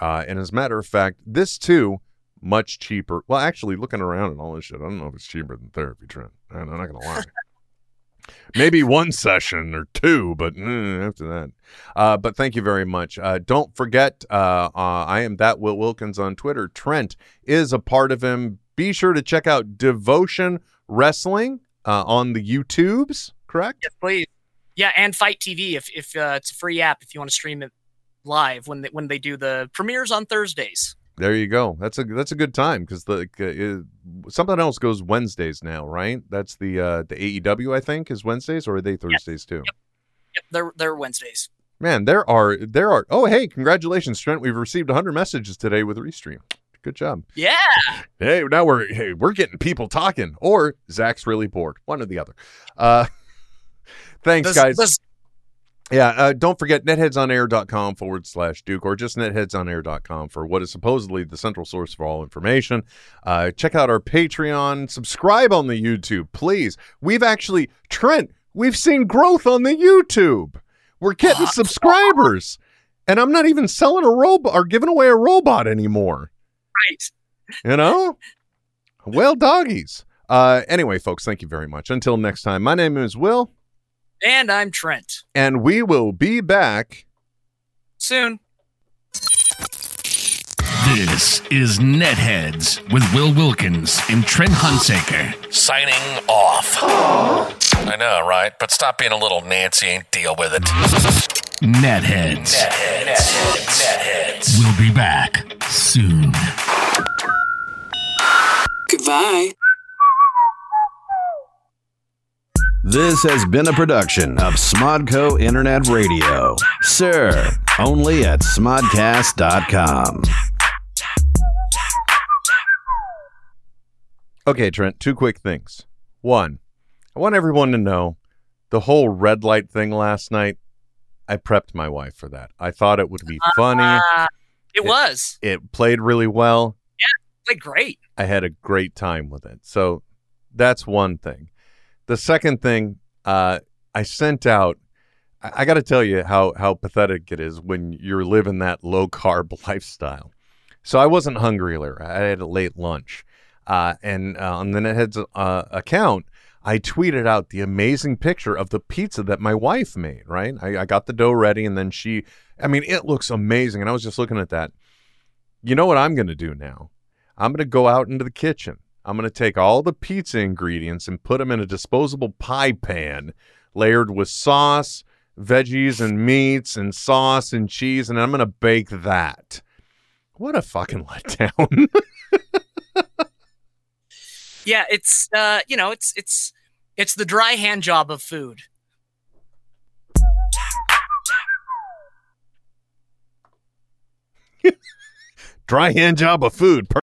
Uh, and as a matter of fact, this too, much cheaper. Well, actually, looking around and all this shit, I don't know if it's cheaper than therapy, Trent. I'm not going to lie. Maybe one session or two, but eh, after that. Uh, but thank you very much. Uh, don't forget, uh, uh, I am that Will Wilkins on Twitter. Trent is a part of him. Be sure to check out Devotion Wrestling uh, on the YouTubes, correct? Yes, please. Yeah, and FITE TV if if uh, it's a free app if you want to stream it live when they, when they do the premieres on Thursdays. There you go. That's a that's a good time because the uh, something else goes Wednesdays now, right? That's the uh, the AEW I think is Wednesdays or are they Thursdays too? Yep. Yep, they're they're Wednesdays. Man, there are there are. Oh, hey, congratulations, Trent. We've received 100 messages today with Restream. Good job. Yeah. Hey, now we're hey we're getting people talking, or Zach's really bored. One or the other. Uh, thanks, Does- guys. does- Yeah, uh, don't forget netheadsonair.com forward slash Duke or just netheadsonair.com for what is supposedly the central source for all information. Uh, check out our Patreon, subscribe on the YouTube, please. We've actually, Trent, we've seen growth on the YouTube. We're getting subscribers. And I'm not even selling a robot or giving away a robot anymore. Right. You know? Well, doggies. Uh, anyway, folks, thank you very much. Until next time, my name is Will, And I'm Trent. and we will be back. Soon. This is Netheads with Will Wilkins and Trent Hunsaker. Signing off. I know, right? But stop being a little Nancy and deal with it. Netheads. Netheads. We'll be back soon. Goodbye. This has been a production of Smodco Internet Radio. Sir, only at smodcast.com. Okay, Trent, two quick things. One, I want everyone to know the whole red light thing last night. I prepped my wife for that. I thought it would be funny. Uh, it, It- was. It played really well. Like great. I had a great time with it. So that's one thing. The second thing, uh, I sent out. I, I got to tell you how how pathetic it is when you're living that low carb lifestyle. So I wasn't hungry earlier. I had a late lunch, uh, and uh, on the Netheads uh, account, I tweeted out the amazing picture of the pizza that my wife made. Right, I, I got the dough ready, and then she. I mean, it looks amazing, and I was just looking at that. You know what I'm going to do now? I'm going to go out into the kitchen. I'm going to take all the pizza ingredients and put them in a disposable pie pan layered with sauce, veggies, and meats, and sauce and cheese, and I'm going to bake that. What a fucking letdown. Yeah, it's uh, you know, it's it's it's the dry hand job of food. Dry hand job of food.